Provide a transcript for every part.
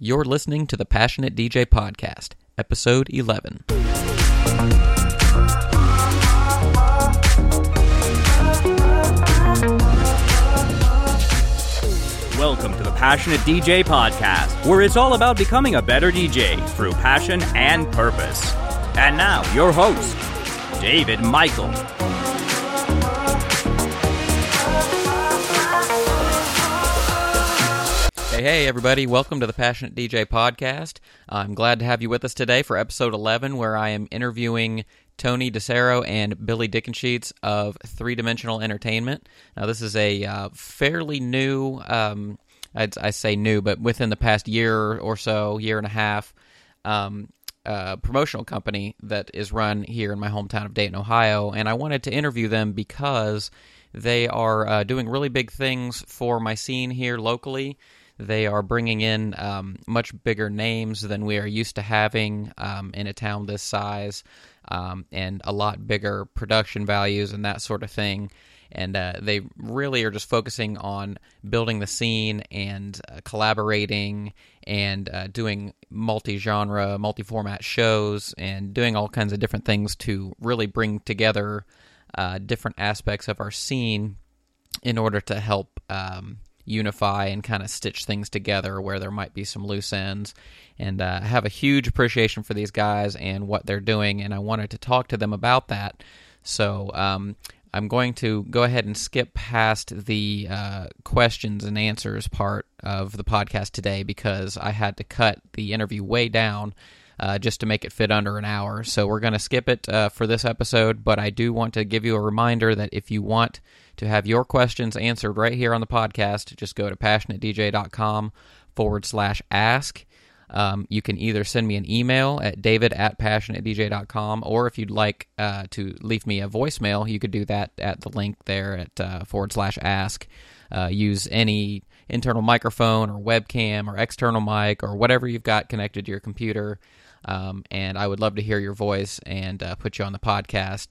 You're listening to the Passionate DJ Podcast, Episode 11. Welcome to the Passionate DJ Podcast, where it's all about becoming a better DJ through passion and purpose. And now, your host, David Michael. Hey, hey, everybody. Welcome to the Passionate DJ Podcast. I'm glad to have you with us today for episode 11, where I am interviewing Tony DeSaro and Billy Dickensheets of 3DMentional Entertainment. Now, this is a uh, fairly new, um, I say new, but within the past year or so, year and a half, um, uh, promotional company that is run here in my hometown of Dayton, Ohio. And I wanted to interview them because they are uh, doing really big things for my scene here locally. They are bringing in um, much bigger names than we are used to having um, in a town this size, um, and a lot bigger production values and that sort of thing. And uh, they really are just focusing on building the scene and uh, collaborating and uh, doing multi genre, multi format shows and doing all kinds of different things to really bring together uh, different aspects of our scene in order to help um, unify and kind of stitch things together where there might be some loose ends. And uh, I have a huge appreciation for these guys and what they're doing, and I wanted to talk to them about that. So um, I'm going to go ahead and skip past the uh, questions and answers part of the podcast today because I had to cut the interview way down. Uh, just to make it fit under an hour. So we're going to skip it uh, for this episode, but I do want to give you a reminder that if you want to have your questions answered right here on the podcast, just go to passionatedj.com forward slash ask. Um, you can either send me an email at david at passionatedj.com, or if you'd like uh, to leave me a voicemail, you could do that at the link there at uh, forward slash ask. Uh, use any internal microphone or webcam or external mic or whatever you've got connected to your computer. Um, and I would love to hear your voice and uh, put you on the podcast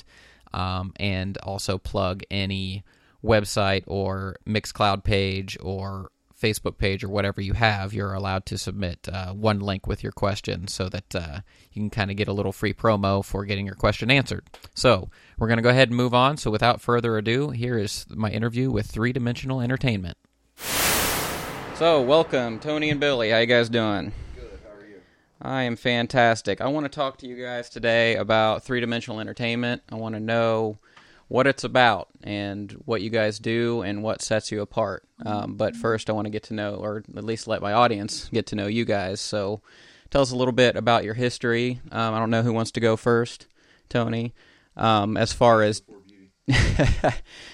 um, and also plug any website or Mixcloud page or Facebook page or whatever you have, you're allowed to submit uh, one link with your question so that uh, you can kind of get a little free promo for getting your question answered. So we're going to go ahead and move on. So without further ado, here is my interview with 3DMentional Entertainment. So welcome, Tony and Billy. How you guys doing? Good. How are you? I am fantastic. I want to talk to you guys today about 3DMentional Entertainment. I want to know what it's about and what you guys do and what sets you apart. Um, but first, I want to get to know, or at least let my audience get to know you guys. So tell us a little bit about your history. Um, I don't know who wants to go first, Tony. Um, as far as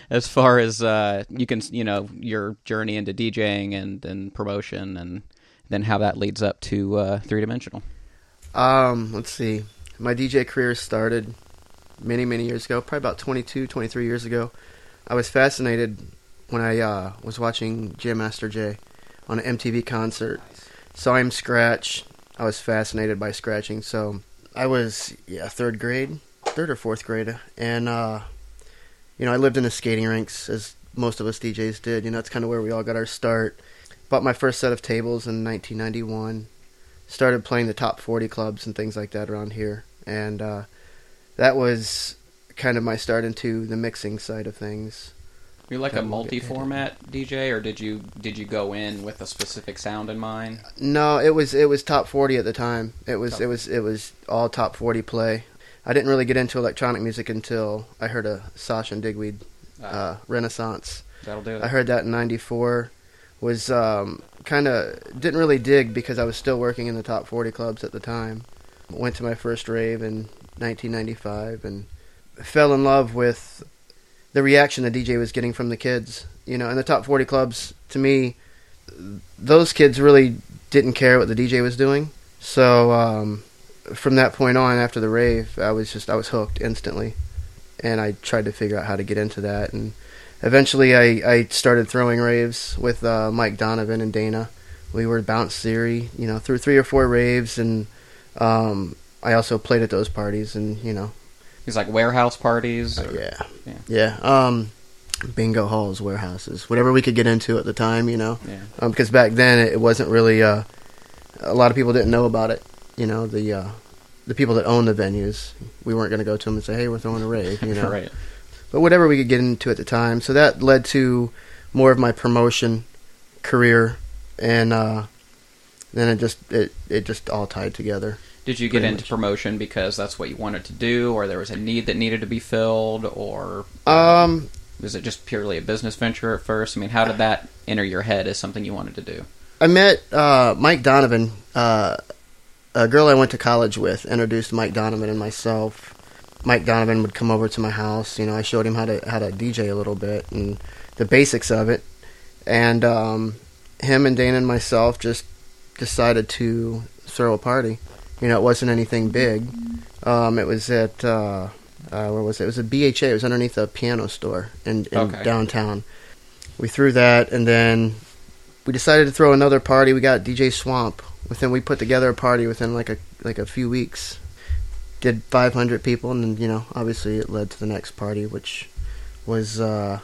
as far as uh, you can, you know, your journey into DJing and, and promotion, and then how that leads up to uh, 3DMentional. Um, let's see. My DJ career started many, many years ago, probably about 22, 23 years ago. I was fascinated when I uh, was watching Jam Master Jay on an MTV concert. Saw him scratch. I was fascinated by scratching. So I was, yeah, third grade, third or fourth grade. And, uh, you know, I lived in the skating rinks, as most of us DJs did. You know, that's kind of where we all got our start. Bought my first set of tables in 1991. Started playing the top 40 clubs and things like that around here. And, uh, that was kind of my start into the mixing side of things. You're like a Kinda we'll get multi-format DJ, or did you did you go in with a specific sound in mind? No, it was it was top forty at the time. It was Top- it was it was all top forty play. I didn't really get into electronic music until I heard a Sasha and Digweed uh, Renaissance. that'll do it. I heard that in '94. Was um, kind of didn't really dig because I was still working in the top 40 clubs at the time. Went to my first rave in 1995 and fell in love with the reaction the DJ was getting from the kids. You know, in the top 40 clubs, to me, those kids really didn't care what the DJ was doing. So um, from that point on, after the rave, I was just I was hooked instantly, and I tried to figure out how to get into that. And eventually, I, I started throwing raves with uh, Mike Donovan and Dana. We were Bounce Theory, you know, through three or four raves, and um, I also played at those parties, and you know, These like warehouse parties. uh, yeah, yeah. yeah, um, bingo halls, warehouses, whatever we could get into at the time, you know yeah. um, because back then it wasn't really uh, a lot of people didn't know about it. You know, the uh, the people that own the venues, we weren't going to go to them and say, "Hey, we're throwing a rave," you know. right. But whatever we could get into at the time, so that led to more of my promotion career, and uh, then it just it it just all tied together. Did you get into much. promotion because that's what you wanted to do, or there was a need that needed to be filled, or Um, was it just purely a business venture at first? I mean, how did that enter your head as something you wanted to do? I met uh, Mike Donovan, uh, a girl I went to college with, introduced Mike Donovan and myself. Mike Donovan would come over to my house. You know, I showed him how to how to DJ a little bit and the basics of it. And um, him and Dana and myself just decided to throw a party. You know, it wasn't anything big. Um, it was at uh, uh, where was it? It was a BHA. It was underneath a piano store in, in Okay. downtown. We threw that, and then we decided to throw another party. We got DJ Swamp. Within we put together a party within like a like a few weeks. Did 500 people, and then you know obviously it led to the next party, which was uh,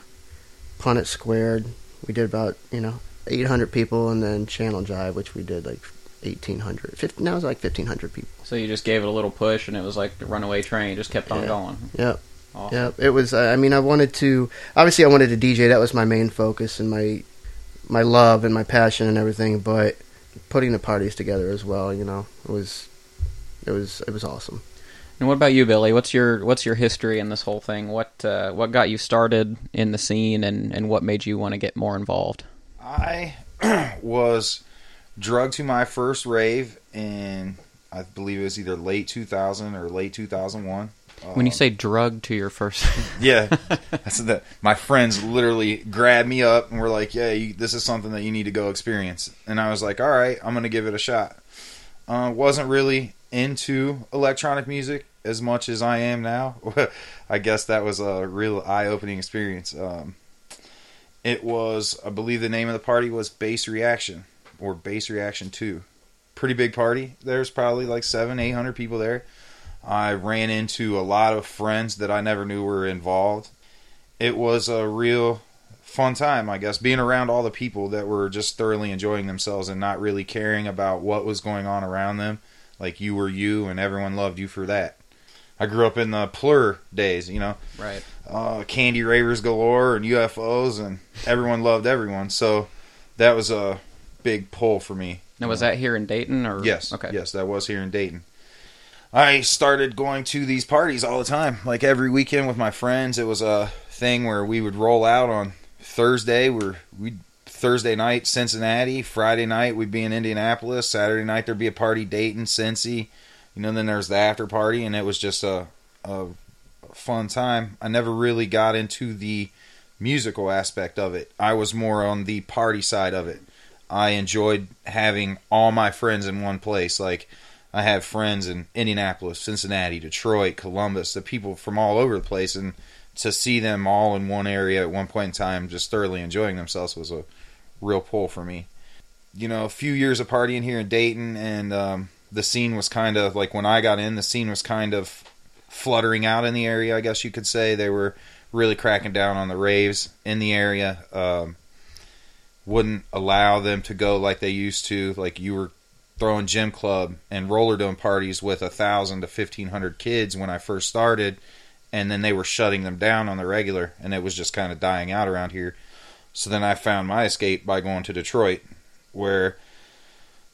Punnett Squared. We did about you know 800 people, and then Channel Jive, which we did like 1800. 50, now it's like 1500 people. So you just gave it a little push, and it was like the runaway train, just kept on Yeah. going. Yep. Awesome. Yep. It was. I mean, I wanted to. Obviously, I wanted to DJ. That was my main focus and my my love and my passion and everything. But putting the parties together as well, you know, it was it was it was awesome. And what about you, Billy? What's your what's your history in this whole thing? What uh, what got you started in the scene, and, and what made you want to get more involved? I was drugged to my first rave in I believe it was either late 2000 or late 2001. When you Um, say drugged to your first, yeah, that's the my friends literally grabbed me up and were like, "Yeah, you, this is something that you need to go experience." And I was like, "All right, I'm gonna give it a shot." Uh, wasn't really into electronic music as much as I am now. I guess that was a real eye-opening experience. Um, it was, I believe, the name of the party was Bass Reaction or Base Reaction Two. Pretty big party. There's probably like seven, eight hundred people there. I ran into a lot of friends that I never knew were involved. It was a real fun time, I guess, being around all the people that were just thoroughly enjoying themselves and not really caring about what was going on around them. Like you were you and everyone loved you for that. I grew up in the plur days, you know, right? uh, candy ravers galore and UFOs, and everyone loved everyone. So that was a big pull for me. Now, was that here in Dayton, or Yes. Okay. Yes, that was here in Dayton. I started going to these parties all the time, like every weekend with my friends. It was a thing where we would roll out on Thursday. We're we Thursday night Cincinnati, Friday night we'd be in Indianapolis, Saturday night there'd be a party Dayton, Cincy. You know, then there's the after party, and it was just a a fun time. I never really got into the musical aspect of it. I was more on the party side of it. I enjoyed having all my friends in one place. Like I have friends in Indianapolis, Cincinnati, Detroit, Columbus, the people from all over the place, and to see them all in one area at one point in time, just thoroughly enjoying themselves, was a real pull for me. You know, a few years of partying here in Dayton, and um, the scene was kind of like when I got in, the scene was kind of fluttering out in the area. I guess you could say they were really cracking down on the raves in the area. Um, wouldn't allow them to go like they used to. Like you were throwing gym club and roller dome parties with a thousand to fifteen hundred kids when I first started, and then they were shutting them down on the regular, and it was just kind of dying out around here. So then I found my escape by going to Detroit, where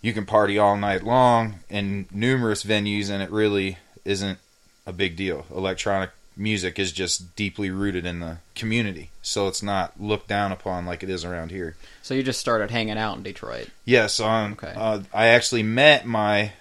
you can party all night long in numerous venues, and it really isn't a big deal. Electronic music is just deeply rooted in the community, so it's not looked down upon like it is around here. So you just started hanging out in Detroit. Yes, on. Okay. Uh, I actually met my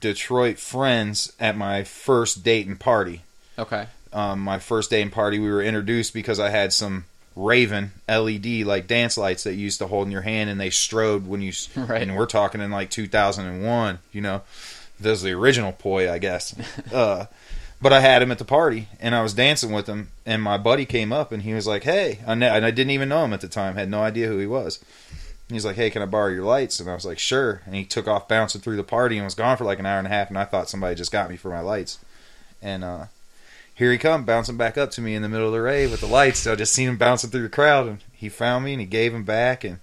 Detroit friends at my first Dayton party. Okay. Um, my first Dayton party, we were introduced because I had some Raven LED like dance lights that you used to hold in your hand, and they strode when you. Right. And we're talking in like 2001. You know, those are the original poi, I guess. uh, but I had him at the party, and I was dancing with him, and my buddy came up, and he was like, "Hey," and I didn't even know him at the time, had no idea who he was. He's like, "Hey, can I borrow your lights?" And I was like, "Sure." And he took off bouncing through the party and was gone for like an hour and a half. And I thought somebody just got me for my lights. And uh, here he come bouncing back up to me in the middle of the rave with the lights. So I just seen him bouncing through the crowd, and he found me and he gave him back, and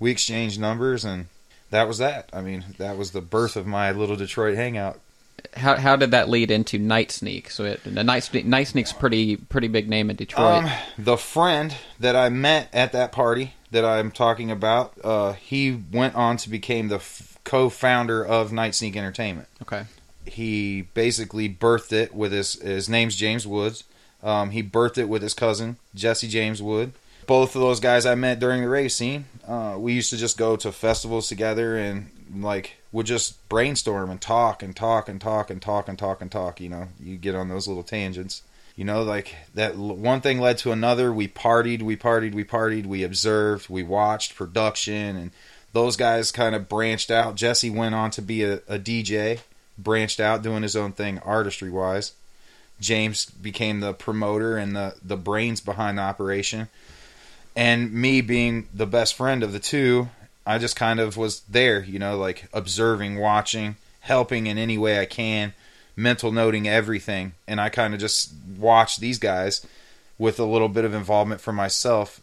we exchanged numbers, and that was that. I mean, that was the birth of my little Detroit hangout. How how did that lead into Night Sneak? So it, the Night Sneak, Night Sneak's pretty pretty big name in Detroit. Um, the friend that I met at that party that I'm talking about, uh, he went on to become the f- co-founder of Night Sneak Entertainment. okay. He basically birthed it with his his name's James Woods. Um, he birthed it with his cousin Jesse James Wood. Both of those guys I met during the rave scene. Uh, we used to just go to festivals together and like would just brainstorm and talk and talk and talk and talk and talk and talk. You know, you get on those little tangents. You know, like that one thing led to another. We partied, we partied, we partied. We observed, we watched production, and those guys kind of branched out. Jesse went on to be a, a DJ, branched out doing his own thing artistry wise. James became the promoter and the the brains behind the operation. And me being the best friend of the two, I just kind of was there, you know, like observing, watching, helping in any way I can, mental noting everything. And I kind of just watched these guys with a little bit of involvement for myself,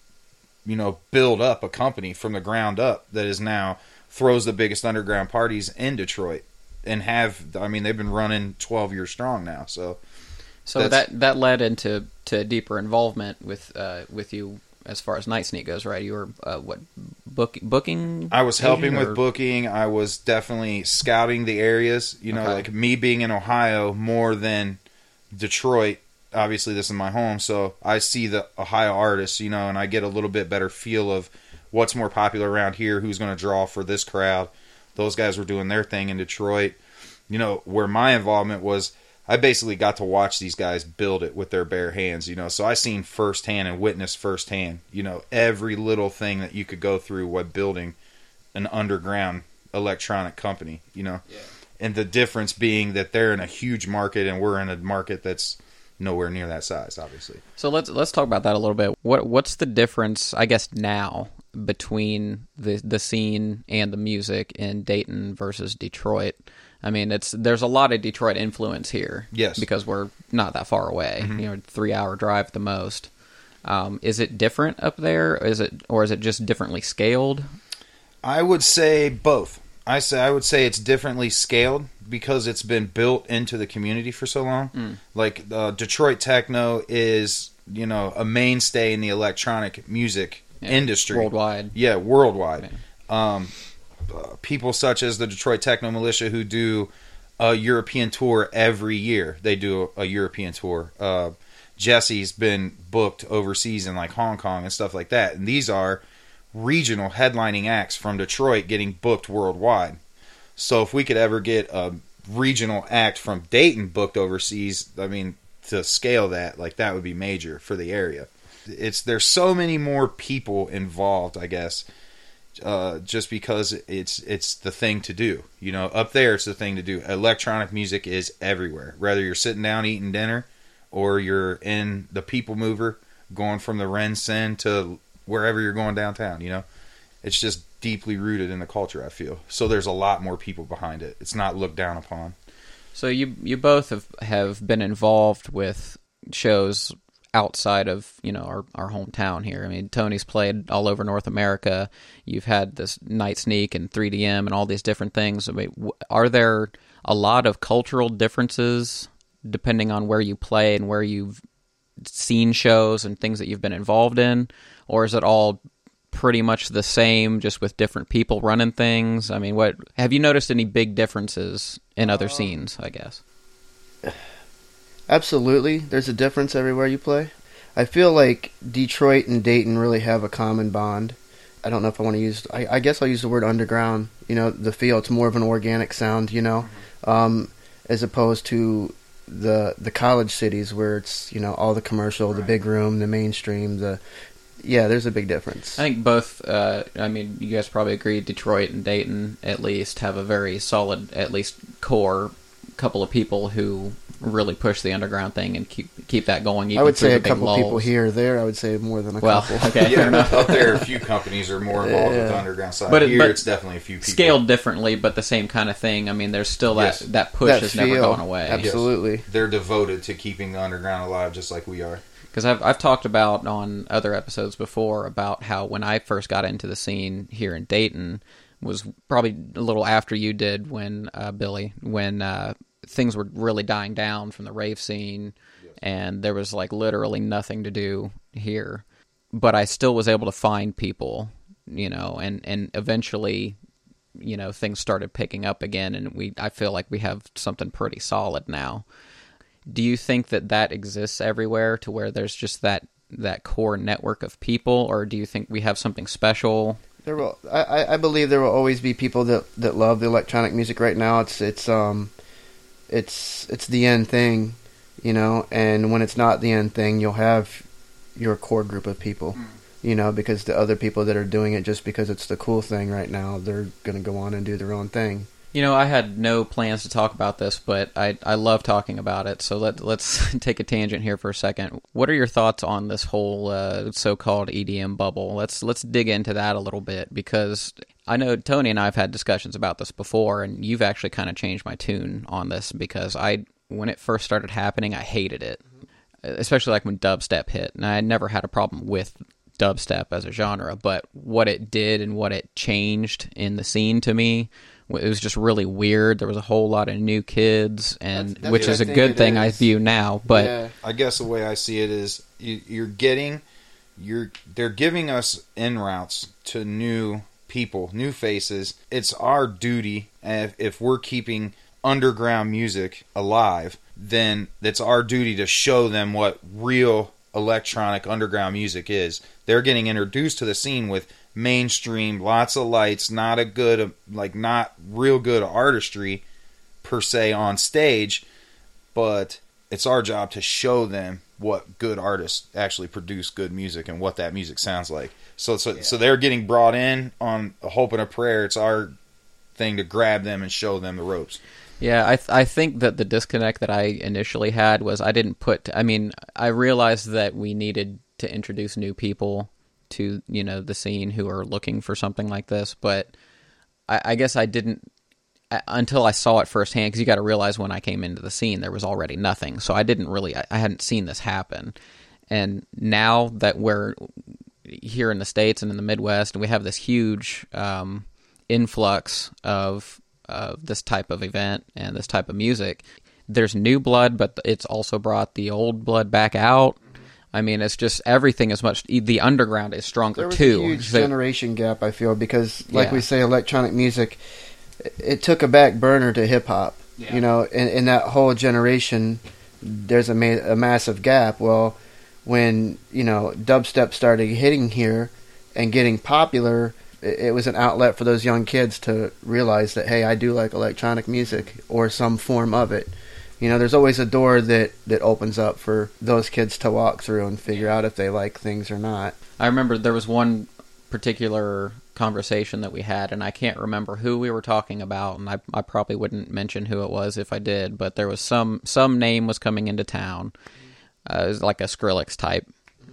you know, build up a company from the ground up that is now throws the biggest underground parties in Detroit and have I mean they've been running 12 years strong now. So So that that led into to deeper involvement with uh, with you as far as Night Sneak goes, right? You were uh, what book, booking? I was helping or- with booking. I was definitely scouting the areas. You know, Okay. like me being in Ohio more than Detroit. Obviously, this is my home, so I see the Ohio artists. You know, and I get a little bit better feel of what's more popular around here, who's going to draw for this crowd. Those guys were doing their thing in Detroit. You know, where my involvement was, I basically got to watch these guys build it with their bare hands, you know. So I seen firsthand and witnessed firsthand, you know, every little thing that you could go through while building an underground electronic company, you know. And the difference being that they're in a huge market and we're in a market that's nowhere near that size, obviously. So let's let's talk about that a little bit. What what's the difference, I guess, now between the the scene and the music in Dayton versus Detroit? I mean, it's there's a lot of Detroit influence here. Yes. because we're not that far away. You know, three hour drive at the most. Um, is it different up there? Is it or is it just differently scaled? I would say both. I say I would say it's differently scaled because it's been built into the community for so long. Like uh, Detroit techno is, you know, a mainstay in the electronic music Yeah, industry worldwide. Yeah, worldwide. Um, uh, people such as the Detroit Techno Militia who do a European tour every year. They do a, European tour. Uh, Jesse's been booked overseas in like Hong Kong and stuff like that. And these are regional headlining acts from Detroit getting booked worldwide. So if we could ever get a regional act from Dayton booked overseas, I mean, to scale that, like that would be major for the area. It's there's so many more people involved, I guess, uh, just because it's it's the thing to do. You know, up there it's the thing to do. Electronic music is everywhere. Whether you're sitting down eating dinner, or you're in the People Mover, going from the RenCen to wherever you're going downtown. You know, it's just deeply rooted in the culture. I feel so. There's a lot more people behind it. It's not looked down upon. So you you both have have been involved with shows outside of you know our our hometown here. I mean, Tony's played all over North America. You've had this Night Sneak and 3DM and all these different things. I mean, w- are there a lot of cultural differences depending on where you play and where you've seen shows and things that you've been involved in, or is it all pretty much the same, just with different people running things? I mean, what have you noticed any big differences in other um, scenes? I guess. Absolutely, there's a difference everywhere you play. I feel like Detroit and Dayton really have a common bond. I don't know if I want to use. I, I guess I'll use the word underground. You know, the feel. It's more of an organic sound. You know, um, as opposed to the the college cities where it's you know all the commercial, the big room, the mainstream. The yeah, there's a big difference. I think both. Uh, I mean, you guys probably agree. Detroit and Dayton, at least, have a very solid, at least core couple of people who really push the underground thing and keep keep that going. Even I would say a big couple people here or there. I would say more than a Well, couple. okay, fair enough. up there, a few companies are more involved with the underground side. But it- Here, but it's definitely a few people. Scaled differently, but the same kind of thing. I mean, there's still that Yes. that push That has never feel, gone away. Absolutely. They're devoted to keeping the underground alive, just like we are. Because I've I've talked about on other episodes before about how when I first got into the scene here in Dayton, was probably a little after you did when uh, Billy when uh, things were really dying down from the rave scene, and there was like literally nothing to do here. But I still was able to find people, you know, and and eventually, you know, things started picking up again, and we I feel like we have something pretty solid now. Do you think that that exists everywhere to where there's just that that core network of people, or do you think we have something special? There will, I, I believe there will always be people that that love the electronic music right now. It's it's um, it's it's the end thing, you know. And when it's not the end thing, you'll have your core group of people, hmm. you know, because the other people that are doing it just because it's the cool thing right now, they're gonna go on and do their own thing. You know, I had no plans to talk about this, but I I love talking about it. So let let's take a tangent here for a second. What are your thoughts on this whole uh, so-called EDM bubble? Let's let's dig into that a little bit because I know Tony and I have had discussions about this before, and you've actually kind of changed my tune on this because I when it first started happening, I hated it, especially like when dubstep hit, and I never had a problem with dubstep as a genre, but what it did and what it changed in the scene to me it was just really weird. There was a whole lot of new kids, and That's- that's which is I a good it thing I view now. But yeah, I guess the way I see it is you, you're getting you're they're giving us in routes to new people, new faces. It's our duty if, if we're keeping underground music alive, then it's our duty to show them what real electronic underground music is. They're getting introduced to the scene with mainstream, lots of lights, not a good like not real good artistry per se on stage, but it's our job to show them what good artists actually produce good music and what that music sounds like. So so, so they're getting brought in on a hope and a prayer. It's our thing to grab them and show them the ropes. Yeah, I th- I think that the disconnect that I initially had was I didn't put. I mean, I realized that we needed to introduce new people to you know the scene who are looking for something like this, but I, I guess I didn't until I saw it firsthand. Because you got to realize when I came into the scene, there was already nothing, so I didn't really. I, I hadn't seen this happen, and now that we're here in the states and in the Midwest, and we have this huge um, influx of of this type of event and this type of music. There's new blood, but it's also brought the old blood back out. I mean, it's just everything is much. The underground is stronger there was too. a huge So- generation gap. I feel because, like Yeah. we say, electronic music, it, it took a back burner to hip hop. Yeah. You know, in, in that whole generation, there's a, ma- a massive gap. Well, when you know dubstep started hitting here and getting popular, it, it was an outlet for those young kids to realize that hey, I do like electronic music or some form of it. You know, there's always a door that that opens up for those kids to walk through and figure out if they like things or not. I remember there was one particular conversation that we had, and I can't remember who we were talking about, and I, I probably wouldn't mention who it was if I did, but there was some some name was coming into town. Uh, it was like a Skrillex type,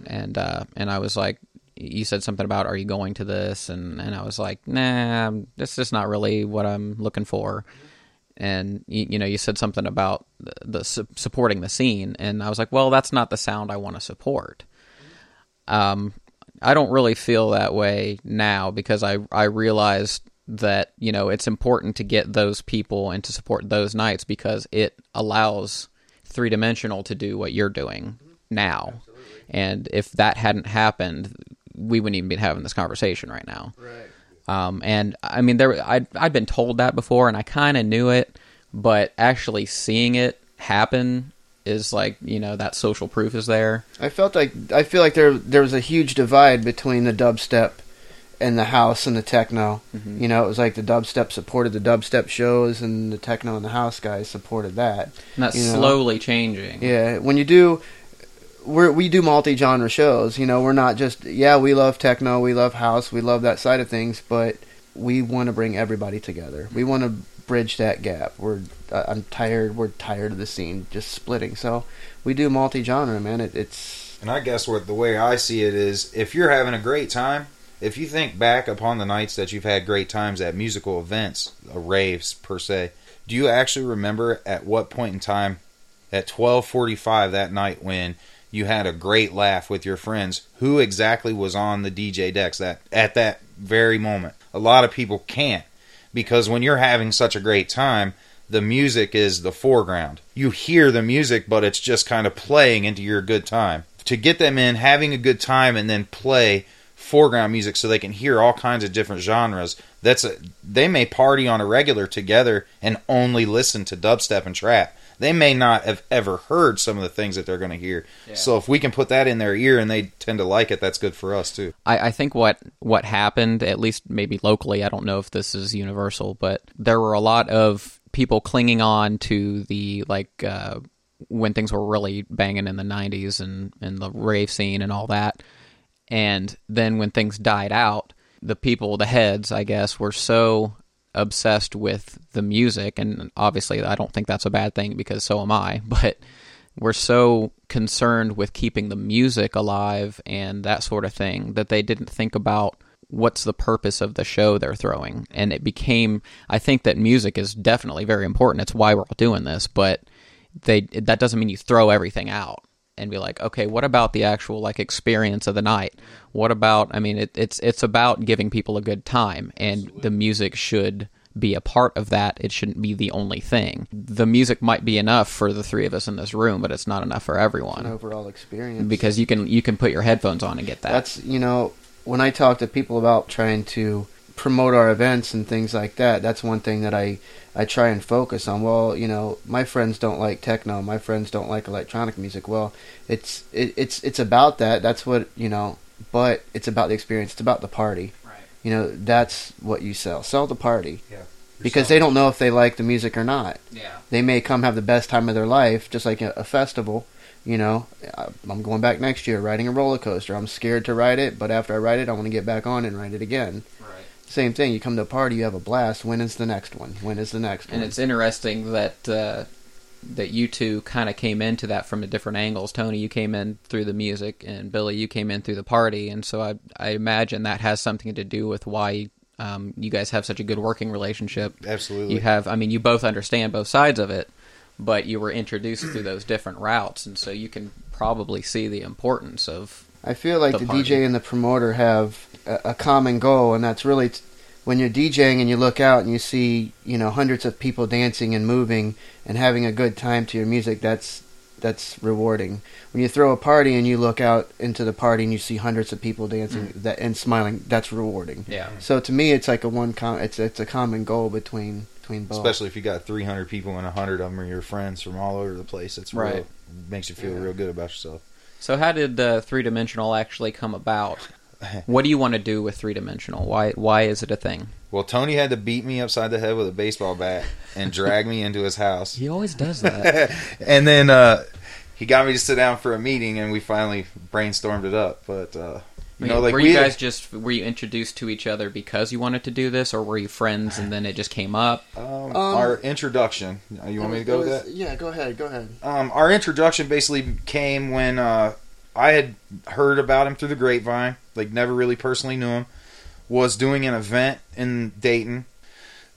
and uh, and I was like, you said something about, are you going to this? And and I was like, nah, this is not really what I'm looking for. And you, you know, you said something about the, the su- supporting the scene, and I was like, well, that's not the sound I want to support. Um, I don't really feel that way now because I I realized that you know it's important to get those people and to support those nights because it allows 3DMentional to do what you're doing now, and if that hadn't happened, we wouldn't even be having this conversation right now. Right. Um, and I mean, there I'd I'd been told that before, and I kind of knew it, but actually seeing it happen is like you know that social proof is there. I felt like I feel like there there was a huge divide between the dubstep and the house and the techno. Mm-hmm. You know, it was like the dubstep supported the dubstep shows, and the techno and the house guys supported that. And that's You know? slowly changing. Yeah, when you do, we're we do multi genre shows. You know, we're not just yeah we love techno, we love house, we love that side of things, but we want to bring everybody together. We want to bridge that gap. We're I'm tired. We're tired of the scene just splitting. So we do multi genre, man. It, it's And I guess what the way I see it is if you're having a great time, if you think back upon the nights that you've had great times at musical events, uh, raves per se, do you actually remember at what point in time at 12:45 that night when you had a great laugh with your friends, who exactly was on the DJ decks that at that very moment? a lot of people can't because when you're having such a great time, the music is the foreground. You hear the music, but it's just kind of playing into your good time. To get them in, having a good time, and then play foreground music so they can hear all kinds of different genres. That's a, they may party on a regular together and only listen to dubstep and trap. They may not have ever heard some of the things that they're going to hear. So if we can put that in their ear and they tend to like it, that's good for us too. I, I think what what happened, at least maybe locally, I don't know if this is universal, but there were a lot of people clinging on to the like uh, when things were really banging in the '90s and and the rave scene and all that, and then when things died out, the people, the heads, I guess, were so obsessed with the music, and obviously, I don't think that's a bad thing because so am I, but we're so concerned with keeping the music alive and that sort of thing that they didn't think about what's the purpose of the show they're throwing. And it became i think that music is definitely very important. It's why we're all doing this but they that doesn't mean you throw everything out and be like okay what about the actual like experience of the night? What about i mean it, it's it's about giving people a good time and the music should be a part of that. It shouldn't be the only thing. The music might be enough for the three of us in this room but it's not enough for everyone. Overall experience. because you can you can put your headphones on and get that. That's you know when I talk to people about trying to promote our events and things like that, that's one thing that I I try and focus on. Well, you know, my friends don't like techno, my friends don't like electronic music. Well, it's it, it's it's about that. That's what you know, but it's about the experience. It's about the party. Right. You know, that's what you sell. Sell the party. Yeah. Because they don't know if they like the music or not. yeah They may come have the best time of their life, just like a, a festival. You know, I'm going back next year riding a roller coaster. I'm scared to ride it, but after I ride it, I want to get back on and ride it again. Right Same thing. You come to a party, you have a blast. When is the next one? When is the next and one? And it's interesting that uh, that you two kind of came into that from a different angles. Tony, you came in through the music, and Billy, you came in through the party, and so I I imagine that has something to do with why um, you guys have such a good working relationship. Absolutely. You have, I mean, you both understand both sides of it, but you were introduced through those different routes, and so you can probably see the importance of I feel like the the. DJ and the promoter have a, a common goal, and that's really t- when you're DJing and you look out and you see you know hundreds of people dancing and moving and having a good time to your music. That's that's rewarding. When you throw a party and you look out into the party and you see hundreds of people dancing Mm. that and smiling, that's rewarding. yeah. So to me, it's like a one com- it's it's a common goal between between both. Especially if you got 300 people and 100 of them are your friends from all over the place. It's real, Right. makes you feel Yeah. real good about yourself. So how did uh, 3DMentional actually come about? What do you want to do with 3DMentional? Why why is it a thing? Well, Tony had to beat me upside the head with a baseball bat and drag me into his house. He always does that. and then uh, he got me to sit down for a meeting, and we finally brainstormed it up. But uh, you know, like were we you guys just were you introduced to each other because you wanted to do this, or were you friends and then it just came up? um, Um, our introduction. uh, You want me to go with that? Yeah, go ahead. Go ahead. Um, our introduction basically came when uh, I had heard about him through the grapevine, like never really personally knew him. Was doing an event in Dayton.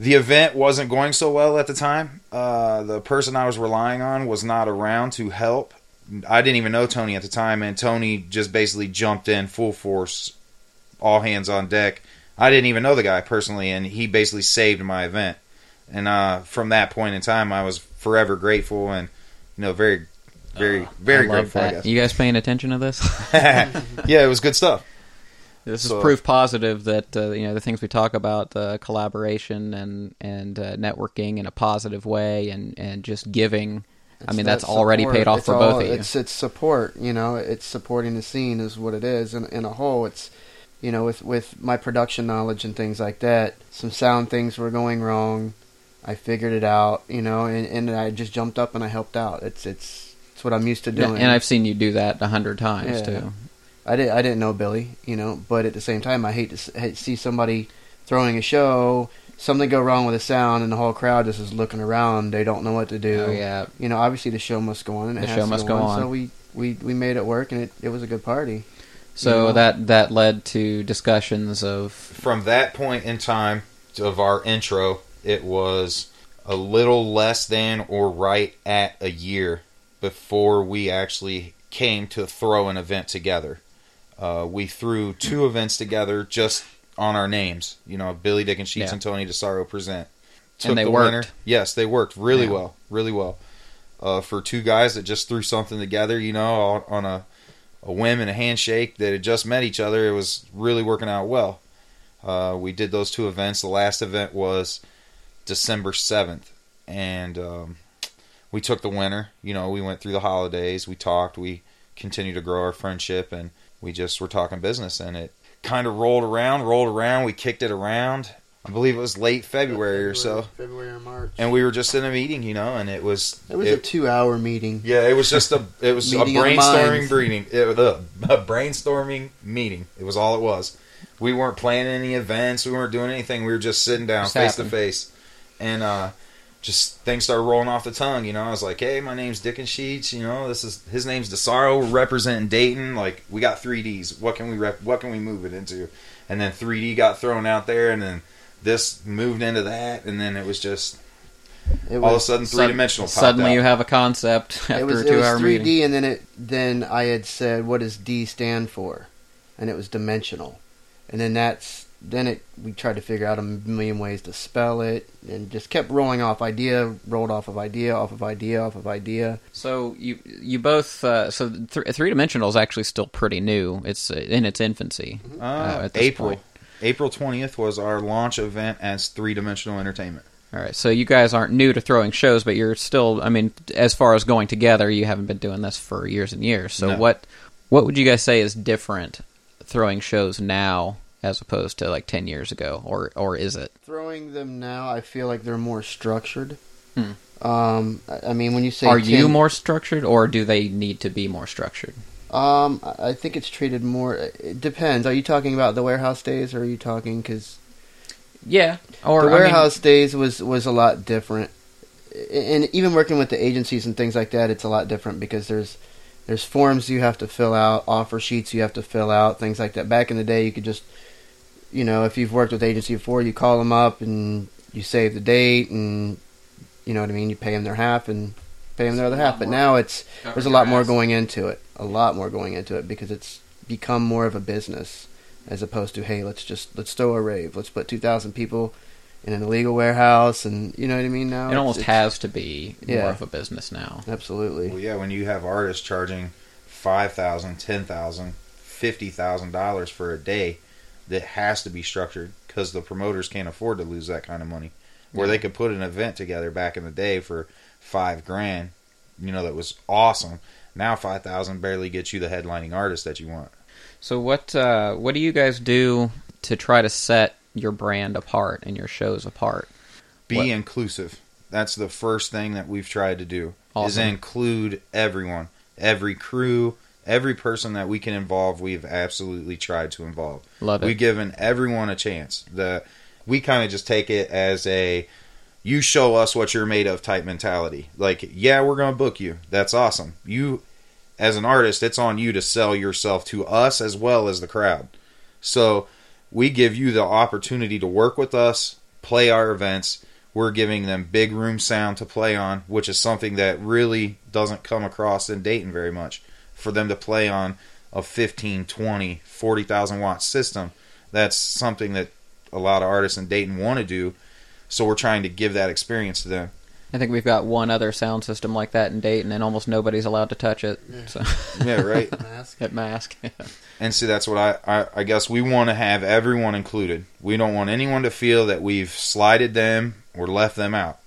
The event wasn't going so well at the time. Uh, the person I was relying on was not around to help. I didn't even know Tony at the time, and Tony just basically jumped in full force, all hands on deck. I didn't even know the guy personally, and he basically saved my event. And uh, from that point in time, I was forever grateful and you know very, very, very I love grateful. I guess. You guys paying attention to this? yeah, it was good stuff. this is proof positive that uh, you know the things we talk about, uh, collaboration and and uh, networking in a positive way, and and just giving. I mean, that that's already paid off It's for all- both of you. It's it's support. You know, it's supporting the scene is what it is. And in a whole, it's you know, with with my production knowledge and things like that, some sound things were going wrong. I figured it out. You know, and, and I just jumped up and I helped out. It's it's it's what I'm used to doing. and I've seen you do that a hundred times Yeah. too. I didn't I didn't know Billy. You know, but at the same time, I hate to s- hate to see somebody throwing a show. Something go wrong with the sound, and the whole crowd just is looking around. They don't know what to do Oh yeah, you know, obviously the show must go on. And The show must go on. So we, we, we made it work, and it, it was a good party. So know? that that led to discussions of From that point in time of our intro, it was a little less than or right at a year before we actually came to throw an event together. Uh, we threw two events together just on our names. You know, Billy Dickensheets Yeah. and Tony DeSaro present. And they the worked. winner. Yes, they worked really Yeah. well, really well. Uh, for two guys that just threw something together, you know, on, on a a whim and a handshake that had just met each other, it was really working out well. Uh, we did those two events. The last event was December seventh, and um, we took the winner. You know, we went through the holidays, we talked, we continued to grow our friendship, and we just were talking business. And it kind of rolled around, rolled around. We kicked it around. I believe it was late February or so, February or March. and we were just in a meeting, you know, and it was it was a two-hour meeting. yeah, it was just a it was a Meeting of the brainstorming meeting. It was a, a brainstorming meeting. It was all it was. We weren't planning any events. We weren't doing anything. We were just sitting down Just face to face, and uh, just things started rolling off the tongue. You know, I was like, "Hey, my name's Dickensheets. You know, this is his name's DeSaro. Representing Dayton. Like, we got 3ds. What can we rep? What can we move it into?" And then 3D got thrown out there, and then this moved into that, and then it was just It all of a sudden three dimensional. Suddenly, out. you have a concept after it was, a it was two-hour 3D, meeting. and then it then I had said, "What does D stand for?" And it was dimensional, and then that's then it. We tried to figure out a million ways to spell it, and just kept rolling off idea, rolled off of idea, off of idea, off of idea. So you you both uh, so th- 3DMentional is actually still pretty new. It's uh, in its infancy. Uh, uh, at this April. point. April 20th was our launch event as 3DMentional Entertainment. All right, so you guys aren't new to throwing shows, but you're still. I mean, as far as going together, you haven't been doing this for years and years. So No. what what would you guys say is different throwing shows now as opposed to like ten years ago, or or is it? Throwing them now, I feel like they're more structured. Hmm. Um, I I mean, when you say Are you more structured, or do they need to be more structured? Um, I think it's treated more. It depends. Are you talking about the warehouse days, or are you talking because Yeah, or the I mean- warehouse days was was a lot different, and even working with the agencies and things like that, it's a lot different because there's there's forms you have to fill out, offer sheets you have to fill out, things like that. Back in the day, you could just, you know, if you've worked with agency before, you call them up and you save the date, and you know what I mean. You pay them their half and pay them their other half. But now it's there's a lot more going into it. A lot more going into it because it's become more of a business as opposed to hey, let's just let's throw a rave. Let's put two thousand people in an illegal warehouse, and you know what I mean. Now It almost it's- has to be more of a business now. absolutely. Well, yeah, when you have artists charging five thousand, ten thousand, fifty thousand dollars for a day, that has to be structured because the promoters can't afford to lose that kind of money. Where they could put an event together back in the day for five grand, you know, that was awesome. Now five thousand barely gets you the headlining artist that you want. So what uh, what do you guys do to try to set your brand apart and your shows apart? Be What- inclusive. That's the first thing that we've tried to do is include everyone, every crew, every person that we can involve. We've absolutely tried to involve. Love it. We've given everyone a chance. The we kind of just take it as a you show us what you're made of type mentality. Like, yeah, we're going to book you. That's awesome. You as an artist, it's on you to sell yourself to us as well as the crowd. So, we give you the opportunity to work with us, play our events. We're giving them big room sound to play on, which is something that really doesn't come across in Dayton very much. For them to play on a 15, 20, 40,000 watt system, that's something that a lot of artists in Dayton want to do. So we're trying to give that experience to them. I think we've got one other sound system like that in Dayton, and almost nobody's allowed to touch it. So Yeah, right. Mask. at Mask. And see, that's what I, I, I guess we want to have everyone included. We don't want anyone to feel that we've slighted them or left them out.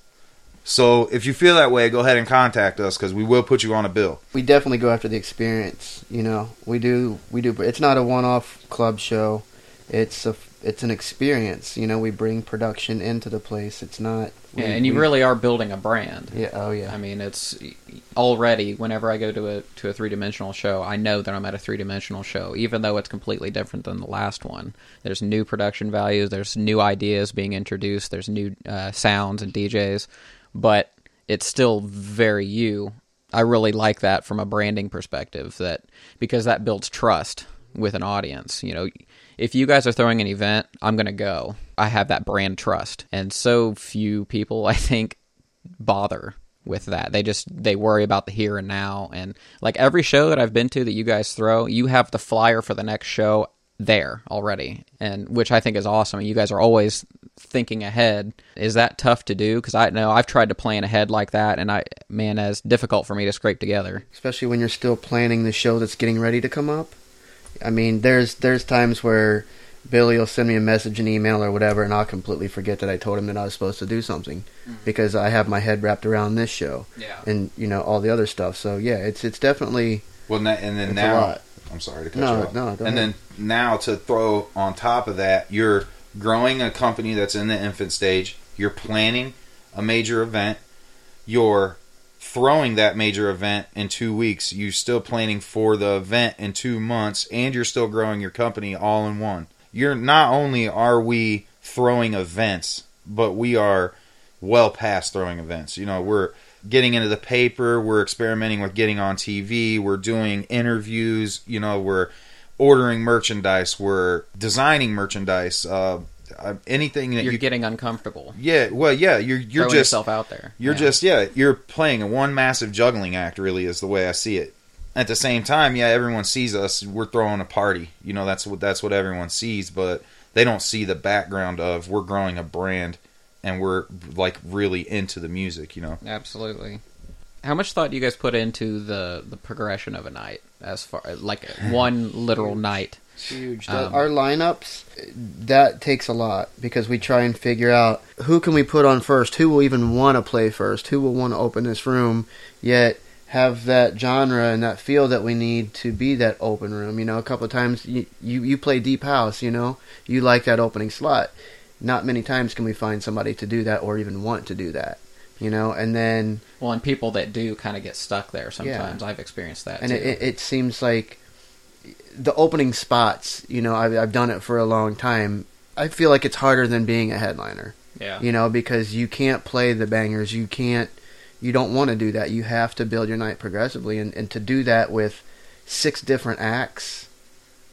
So if you feel that way, go ahead and contact us because we will put you on a bill. We definitely go after the experience. You know, we do. We do. It's not a one-off club show. It's a. It's an experience. You know, we bring production into the place. It's not. we- yeah, and you we- really are building a brand. Yeah. Oh yeah. I mean, it's already whenever I go to a to a 3DMentional show, I know that I'm at a 3DMentional show, even though it's completely different than the last one. There's new production values, there's new ideas being introduced, there's new uh, sounds and DJs, but it's still very you. I really like that from a branding perspective, that because that builds trust with an audience. You know, if you guys are throwing an event, I'm going to go. I have that brand trust, and so few people, I think, bother with that. They just they worry about the here and now and like every show that I've been to that you guys throw, you have the flyer for the next show there already, and which I think is awesome. You guys are always thinking ahead. Is that tough to do? Because I know I've tried to plan ahead like that, and I man, that's difficult for me to scrape together. especially when you're still planning the show that's getting ready to come up. I mean, there's there's times where Billy will send me a message, an email, or whatever, and I'll completely forget that I told him that I was supposed to do something mm-hmm. because I have my head wrapped around this show Yeah. and you know all the other stuff. So yeah, it's it's definitely Well, na- and then It's a now, lot. I'm sorry to cut No, you off. no, go and ahead. then now to throw on top of that, you're growing a company that's in the infant stage. You're planning a major event. You're throwing that major event in two weeks. You're still planning for the event in two months, and you're still growing your company all in one. You're not only are we throwing events, but we are well past throwing events. You know, we're getting into the paper, we're experimenting with getting on TV, we're doing interviews, you know, we're ordering merchandise, we're designing merchandise, uh, uh, anything that You're you getting uncomfortable. Yeah, well, yeah, you're you're throwing just yourself out there. you're Yeah. just yeah, you're playing a one massive juggling act really is the way I see it. At the same time, yeah, everyone sees us, we're throwing a party. You know, that's what that's what everyone sees, but they don't see the background of we're growing a brand and we're like really into the music, you know. Absolutely. How much thought do you guys put into the the progression of a night, as far like one literal night? huge. Um, Our lineups that takes a lot because we try and figure out who can we put on first, who will even want to play first, who will want to open this room, yet have that genre and that feel that we need to be that open room. You know, a couple of times you, you you play deep house. You know, you like that opening slot. Not many times can we find somebody to do that or even want to do that. You know, and then Well, and people that do kind of get stuck there sometimes. I've experienced that and too. it, it, it seems like the opening spots you know I've, I've done it for a long time i feel like it's harder than being a headliner yeah. you know because you can't play the bangers you can't you don't want to do that you have to build your night progressively and, and to do that with six different acts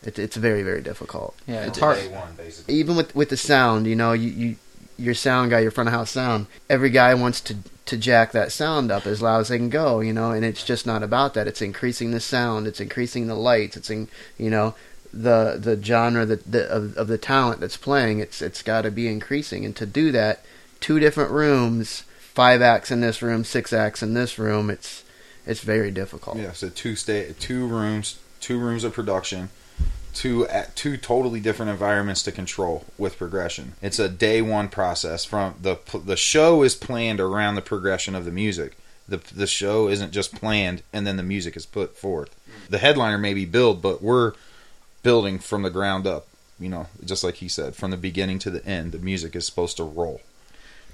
it, it's very very difficult yeah, it's hard. one, even with with the sound you know you, you your sound guy your front of house sound every guy wants to to jack that sound up as loud as they can go you know and it's just not about that. It's increasing the sound. It's increasing the lights. It's in you know the the genre that the, of, of the talent that's playing. It's it's got to be increasing. And to do that two different rooms five acts in this room six acts in this room it's it's very difficult. Yeah, so two stay two rooms, two rooms of production, two at two totally different environments to control with progression. It's a day one process from the the show is planned around the progression of the music. The the show isn't just planned and then the music is put forth. The headliner may be billed, but we're building from the ground up. You know, just like he said, from the beginning to the end, the music is supposed to roll.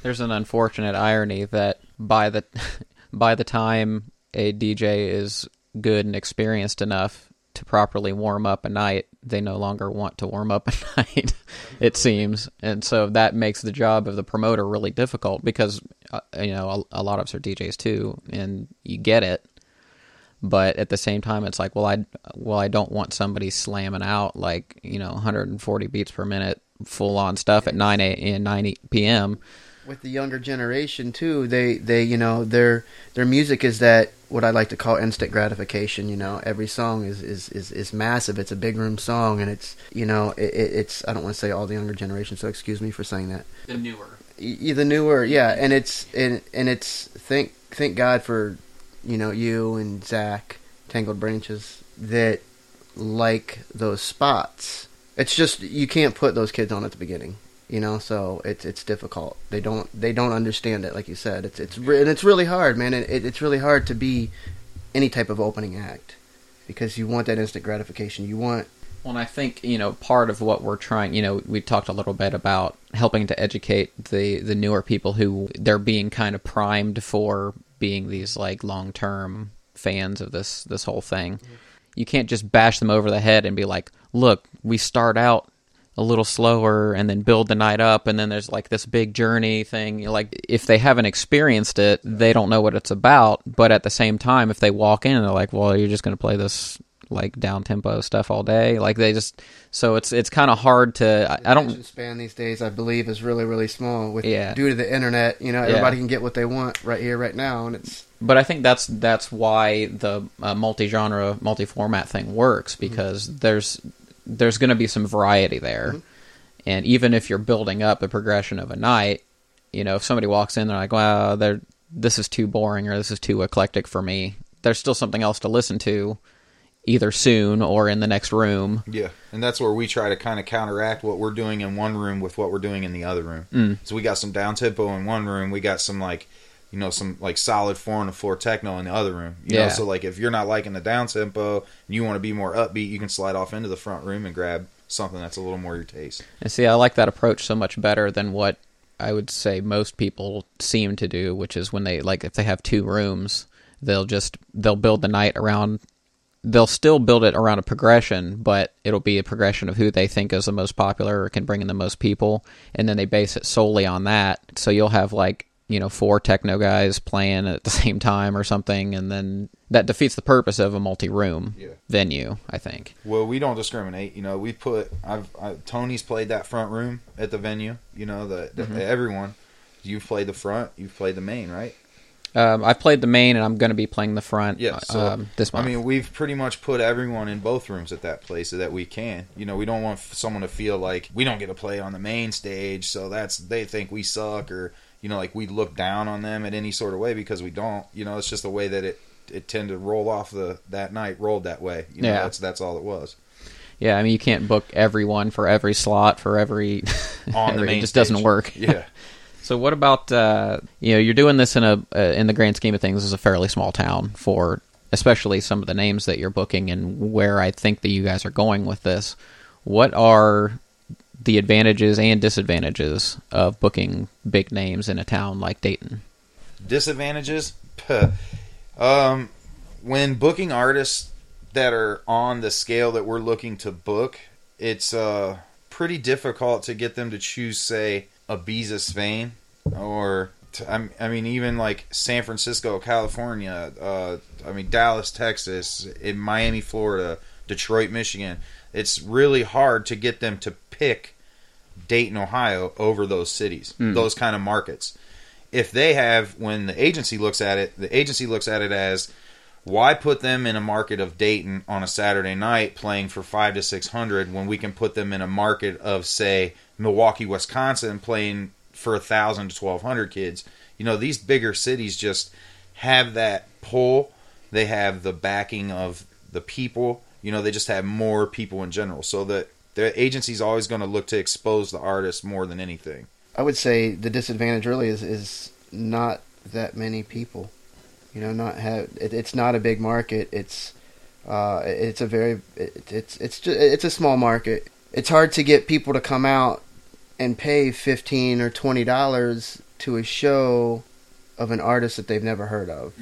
There's an unfortunate irony that by the by the time a DJ is good and experienced enough to properly warm up a night, they no longer want to warm up at night. it seems, and so that makes the job of the promoter really difficult because uh, you know a, a lot of us are DJs too, and you get it. But at the same time, it's like, well, I well, I don't want somebody slamming out like you know 140 beats per minute, full on stuff at 9 a and 9 p.m. with the younger generation too they they you know their their music is that what i like to call instant gratification you know? Every song is is is, is massive. It's a big room song and it's you know it, it- it's i don't want to say all the younger generation so excuse me for saying that. The newer. Y- the newer yeah and it's and, and it's thank thank god for you know you and zach tangled branches that like those spots. It's just you can't put those kids on at the beginning you know so it's it's difficult they don't they don't understand it like you said it's it's re- and it's really hard man it, it, it's really hard to be any type of opening act because you want that instant gratification you want Well, and I think you know part of what we're trying. You know, we talked a little bit about helping to educate the the newer people who they're being kind of primed for being these like long term fans of this this whole thing. Mm-hmm. You can't just bash them over the head and be like, "Look, we start out." A little slower and then build the night up and then there's like this big journey thing like if they haven't experienced it they don't know what it's about but at the same time if they walk in and they're like well you're just going to play this like down tempo stuff all day like they just so it's it's kind of hard to I, I don't span these days i believe is really really small with Yeah. due to the internet you know Yeah. everybody can get what they want right here right now and it's but I think that's that's why the uh, multi-genre, multi-format thing works because there's there's going to be some variety there. And even if you're building up a progression of a night, you know, if somebody walks in, they're like, "Wow, they're this is too boring or this is too eclectic for me." There's still something else to listen to, either soon or in the next room. Yeah, and that's where we try to kind of counteract what we're doing in one room with what we're doing in the other room. Mm. So we got some down tempo in one room. We got some like, you know, some like solid four on the floor techno in the other room. You Yeah. know, so like if you're not liking the down tempo and you want to be more upbeat, you can slide off into the front room and grab something that's a little more your taste. And see, I like that approach so much better than what I would say most people seem to do, which is when they like if they have two rooms, they'll just they'll build the night around they'll still build it around a progression, but it'll be a progression of who they think is the most popular or can bring in the most people, and then they base it solely on that. So you'll have like you know four techno guys playing at the same time or something, and then that defeats the purpose of a multi-room Yeah. venue. I think. Well, we don't discriminate. You know, we put I've I, Tony's played that front room at the venue. You know, the, the Mm-hmm. everyone. You've played the front. You've played the main, right? Um, I've played the main, and I'm going to be playing the front. Yeah, so um, this month. I mean, we've pretty much put everyone in both rooms at that place so that we can. You know, we don't want someone to feel like we don't get to play on the main stage, so that's they think we suck or you know, like we look down on them in any sort of way because we don't. You know, it's just the way that it it tended to roll off the that night rolled that way. You know, Yeah. that's that's all it was. Yeah, I mean you can't book everyone for every slot for every. On the main it just doesn't work. Yeah. So what about uh, you know you're doing this in a uh, in the grand scheme of things this is a fairly small town for especially some of the names that you're booking and where I think that you guys are going with this. What are the advantages and disadvantages of booking big names in a town like Dayton? disadvantages? Um when booking artists that are on the scale that we're looking to book it's uh pretty difficult to get them to choose say Ibiza Spain or I mean even like San Francisco California uh I mean Dallas Texas in Miami Florida Detroit Michigan it's really hard to get them to pick Dayton Ohio over those cities hmm. those kind of markets. If they have when the agency looks at it the agency looks at it as why put them in a market of Dayton on a Saturday night playing for 5 to 600 when we can put them in a market of say Milwaukee Wisconsin playing for a 1000 to 1200 kids? You know these bigger cities just have that pull. They have the backing of the people you know they just have more people in general so that the agency's always going to look to expose the artist more than anything I would say the disadvantage really is is not that many people. You know, not have it, it's not a big market. It's uh, it's a very it, it's it's just, it's a small market. It's hard to get people to come out and pay fifteen or twenty dollars to a show of an artist that they've never heard of.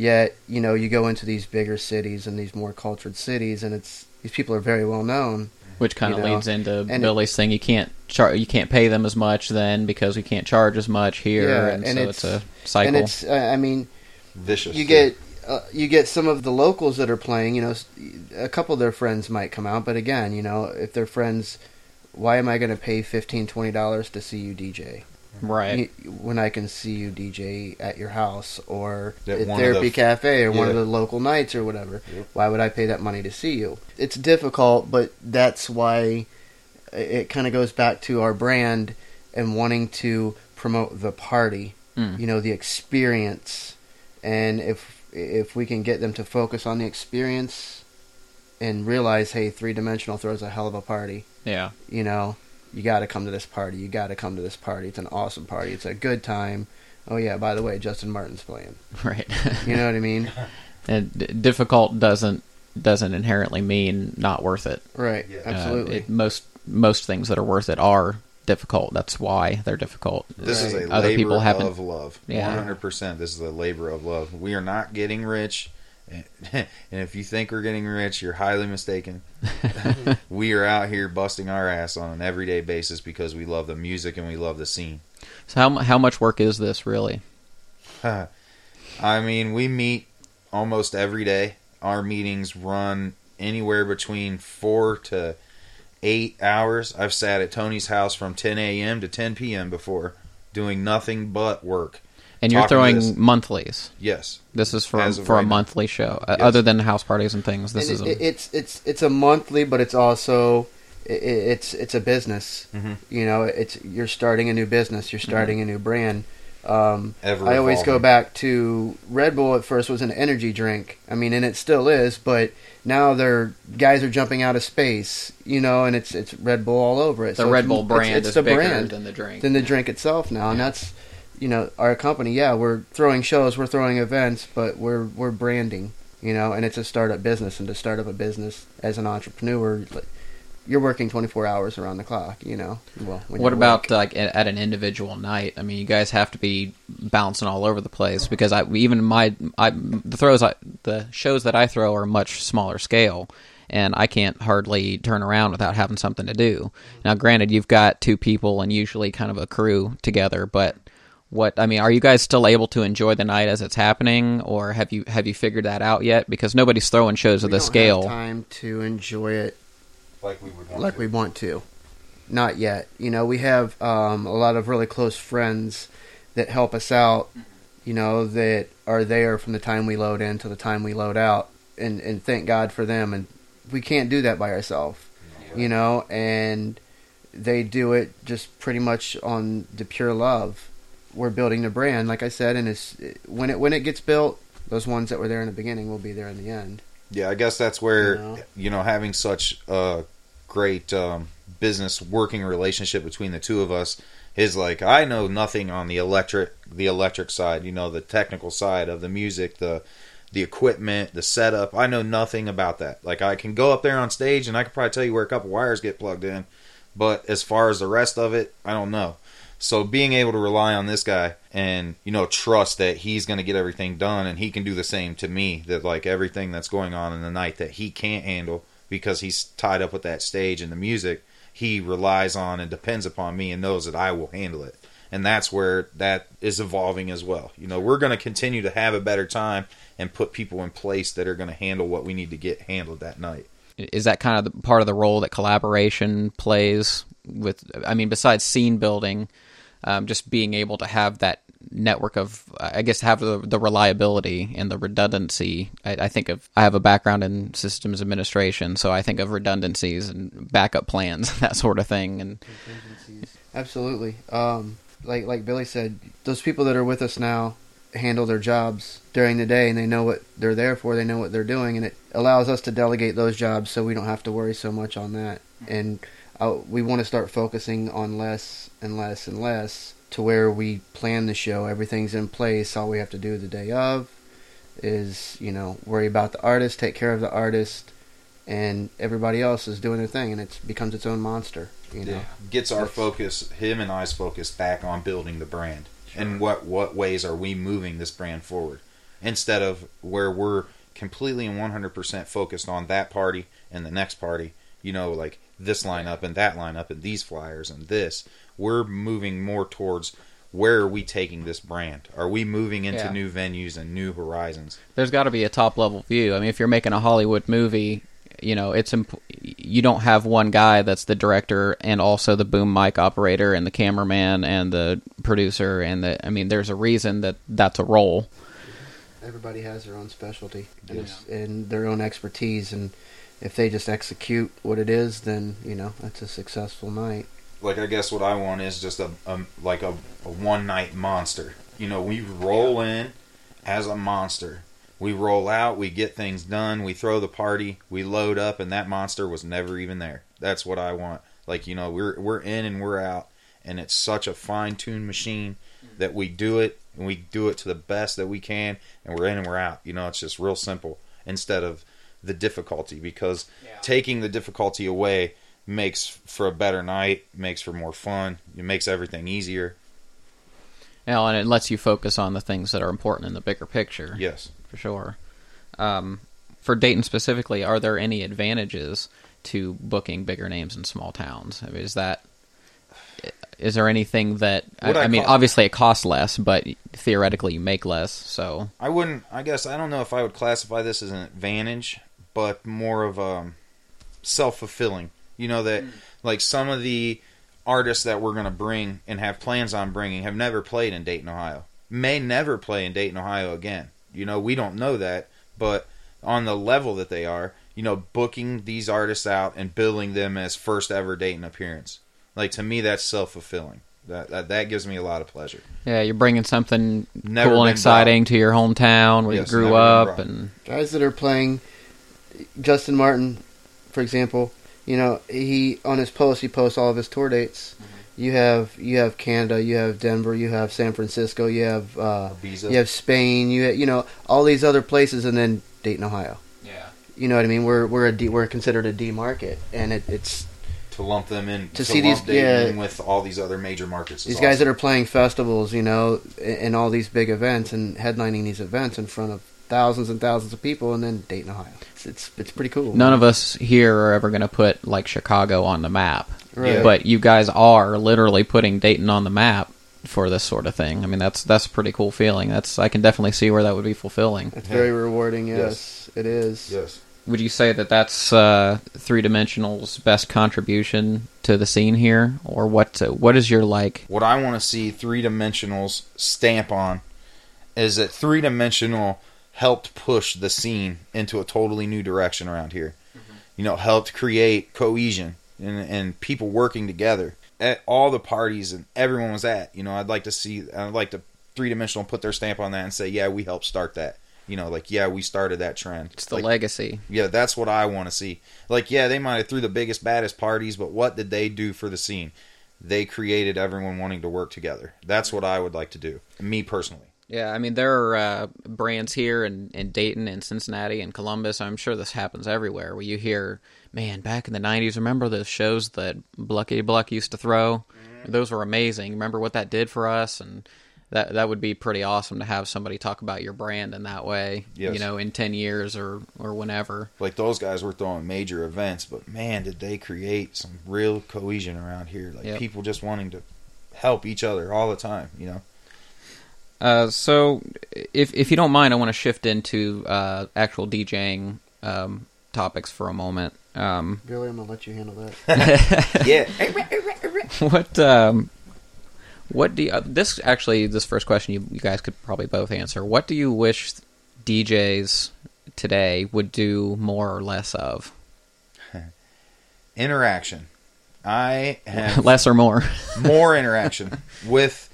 Yet, you know, you go into these bigger cities and these more cultured cities, and it's these people are very well known. Which kind of You know, leads into and- Billy's thing. You can't char- you can't pay them as much then because we can't charge as much here, Yeah, and, and so it's- it's, a cycle. And it's uh, I mean, vicious you too. get uh, you get some of the locals that are playing. You know, a couple of their friends might come out, but again, you know, if they're friends, why am I going to pay fifteen twenty dollars to see you DJ right. When I can see you DJ at your house or At at Therapy the- Cafe or one of the local nights or whatever? Yep. Why would I pay that money to see you? It's difficult, but that's why it kind of goes back to our brand and wanting to promote the party Mm. you know the experience and if if we can get them to focus on the experience and realize hey 3DMentional throws a hell of a party Yeah. you know you got to come to this party you got to come to this party it's an awesome party it's a good time oh yeah by the way justin martin's playing Right. you know what i mean and d- difficult doesn't doesn't inherently mean not worth it. right Yeah. Uh, absolutely it- most most things that are worth it are difficult. That's why they're difficult. This is a Other labor people haven't. of love. Yeah. One hundred percent. This is a labor of love. We are not getting rich, and if you think we're getting rich, you're highly mistaken. we are out here busting our ass on an everyday basis because we love the music and we love the scene. So how how much work is this really? I mean, we meet almost every day. Our meetings run anywhere between four to eight hours. I've sat at Tony's house from 10 a.m. to 10 p.m. before, doing nothing but work. And you're throwing this- monthlies. yes. This is for As of for a right now. monthly show, uh, Yes. other than house parties and things. This And is it, a, it's it's it's a monthly, but it's also i- i it's it's a business. Mhm. You know, it's you're starting a new business. You're starting a new brand. Um, Ever I always go back to Red Bull. At first was an energy drink. I mean, and it still is, but now they're guys are jumping out of space. You know, and it's it's Red Bull all over it. the So Red it's- Bull brand it's is the bigger brand than the drink. than the drink itself now, and that's you know our company. Yeah, we're throwing shows, we're throwing events, but we're we're branding. You know, and it's a startup business, and to start up a business as an entrepreneur, you're working 24 hours around the clock. You know, well, when What about like at at an individual night? I mean, you guys have to be bouncing all over the place because I even my I the throws I, the shows that I throw are much smaller scale, and I can't hardly turn around without having something to do. Now, granted, you've got two people and usually kind of a crew together, but what I mean, are you guys still able to enjoy the night as it's happening, or have you have you figured that out yet? Because nobody's throwing shows of We this don't have scale. time to enjoy it Like we would want like to. we want to. Not yet. You know, we have um, a lot of really close friends that help us out. You know, that are there from the time we load in to the time we load out, and and thank God for them. And we can't do that by ourselves. You know, and they do it just pretty much on the pure love. We're building the brand, like I said, and it's when it when it gets built, those ones that were there in the beginning will be there in the end. Yeah, I guess that's where You know? you know having such a great um, business working relationship between the two of us is like I know nothing on the electric the electric side, you know, the technical side of the music, the the equipment, the setup. I know nothing about that. Like I can go up there on stage and I can probably tell you where a couple wires get plugged in, but as far as the rest of it, I don't know. So being able to rely on this guy and you know trust that he's going to get everything done and he can do the same to me that like everything that's going on in the night that he can't handle because he's tied up with that stage and the music he relies on and depends upon me and knows that I will handle it. And that's where that is evolving as well. You know, we're going to continue to have a better time and put people in place that are going to handle what we need to get handled that night. is that kind of the, part of the role that collaboration plays with i mean besides scene building um, just being able to have that network of i guess have the, the reliability and the redundancy I, I think of i have a background in systems administration so i think of redundancies and backup plans that sort of thing and Absolutely. Um, like like Billy said, those people that are with us now handle their jobs during the day, and they know what they're there for. They know what they're doing, and it allows us to delegate those jobs, so we don't have to worry so much on that. And uh, we want to start focusing on less and less and less to where we plan the show. Everything's in place. All we have to do the day of is you know worry about the artist, take care of the artist, and everybody else is doing their thing, and it becomes its own monster. You know. Gets our That's- focus, him and I's focus, back on building the brand. And what what ways are we moving this brand forward? Instead of where we're completely and 100% focused on that party and the next party, you know, like this lineup and that lineup and these flyers and this. We're moving more towards where are we taking this brand? Are we moving into Yeah. new venues and new horizons? there's got to be a top level view. I mean, if you're making a Hollywood movie, you know, it's imp- you don't have one guy that's the director and also the boom mic operator and the cameraman and the producer and the. I mean, there's a reason that that's a role. Everybody has their own specialty and, Yeah. and their own expertise, and if they just execute what it is, then you know that's a successful night. like I guess what I want is just a, a like a, a one night monster. You know, we roll in as a monster. We roll out, we get things done, we throw the party, we load up, and that monster was never even there. That's what I want. Like you know, we're we're in and we're out, and it's such a fine tuned machine that we do it and we do it to the best that we can, and we're in and we're out. You know, it's just real simple instead of the difficulty because taking the difficulty away makes for a better night, makes for more fun, it makes everything easier. You know, and it lets you focus on the things that are important in the bigger picture. Yes. for sure. Um, for Dayton specifically, are there any advantages to booking bigger names in small towns? I mean, is that is there anything that I, I I mean? call- obviously, it costs less, but theoretically, you make less. So I wouldn't I guess I don't know if I would classify this as an advantage, but more of um self fulfilling. You know that like some of the artists that we're going to bring and have plans on bringing have never played in Dayton, Ohio. may never play in Dayton, Ohio again. You know, we don't know that, but on the level that they are, you know, booking these artists out and billing them as first ever Dayton appearance. Like to me, that's self fulfilling. That, that that gives me a lot of pleasure. Yeah, you're bringing something Never cool and been exciting to your hometown where Yes, you grew up, and guys that are playing Justin Martin, for example, you know, he on his post he posts all of his tour dates. You have you have Canada, you have Denver, you have San Francisco, you have uh, you have Spain, you have, you know all these other places, and then Dayton, Ohio. yeah, You know what I mean? We're we're a D, we're considered a D market, and it, it's to lump them in To see lump these- yeah. with all these other major markets. these guys that are playing festivals, you know, and all these big events and headlining these events in front of thousands and thousands of people, and then Dayton, Ohio. It's it's, it's pretty cool. none of us here are ever going to put like Chicago on the map, Right. But you guys are literally putting Dayton on the map for this sort of thing. I mean, that's that's a pretty cool feeling. That's I can definitely see where that would be fulfilling. It's Yeah. very rewarding. Yes, Yes. it is. yes. Would you say that that's uh, 3DMentional's best contribution to the scene here, or what? Uh, what is your like? What I want to see 3DMentionals stamp on is that 3DMentional helped push the scene into a totally new direction around here. Mm-hmm. You know, helped create cohesion and, and people working together at all the parties and everyone was at. You know, I'd like to see, I'd like to 3DMentional put their stamp on that and say, yeah, we helped start that. You know, like yeah, we started that trend. It's the Like, legacy. yeah, that's what I want to see. Like, yeah, they might have threw the biggest, baddest parties, but what did they do for the scene? They created everyone wanting to work together. That's mm-hmm. what I would like to do, me personally. Yeah, I mean there are uh, brands here in, in Dayton and Cincinnati and Columbus. I'm sure this happens everywhere where you hear, man, back in the '90s, remember those shows that Blucky Bluck used to throw? Those were amazing. Remember what that did for us, and that that would be pretty awesome to have somebody talk about your brand in that way. Yes. You know, in ten years or or whenever. Like those guys were throwing major events, but man, did they create some real cohesion around here? Like Yep. people just wanting to help each other all the time. You know, Uh, so, if if you don't mind, I want to shift into uh, actual DJing um, topics for a moment. Um, Billy, I'm gonna let you handle that. yeah. what um what do you, uh, this actually this first question you, you guys could probably both answer what do you wish djs today would do more or less of Interaction. I have less or more more interaction with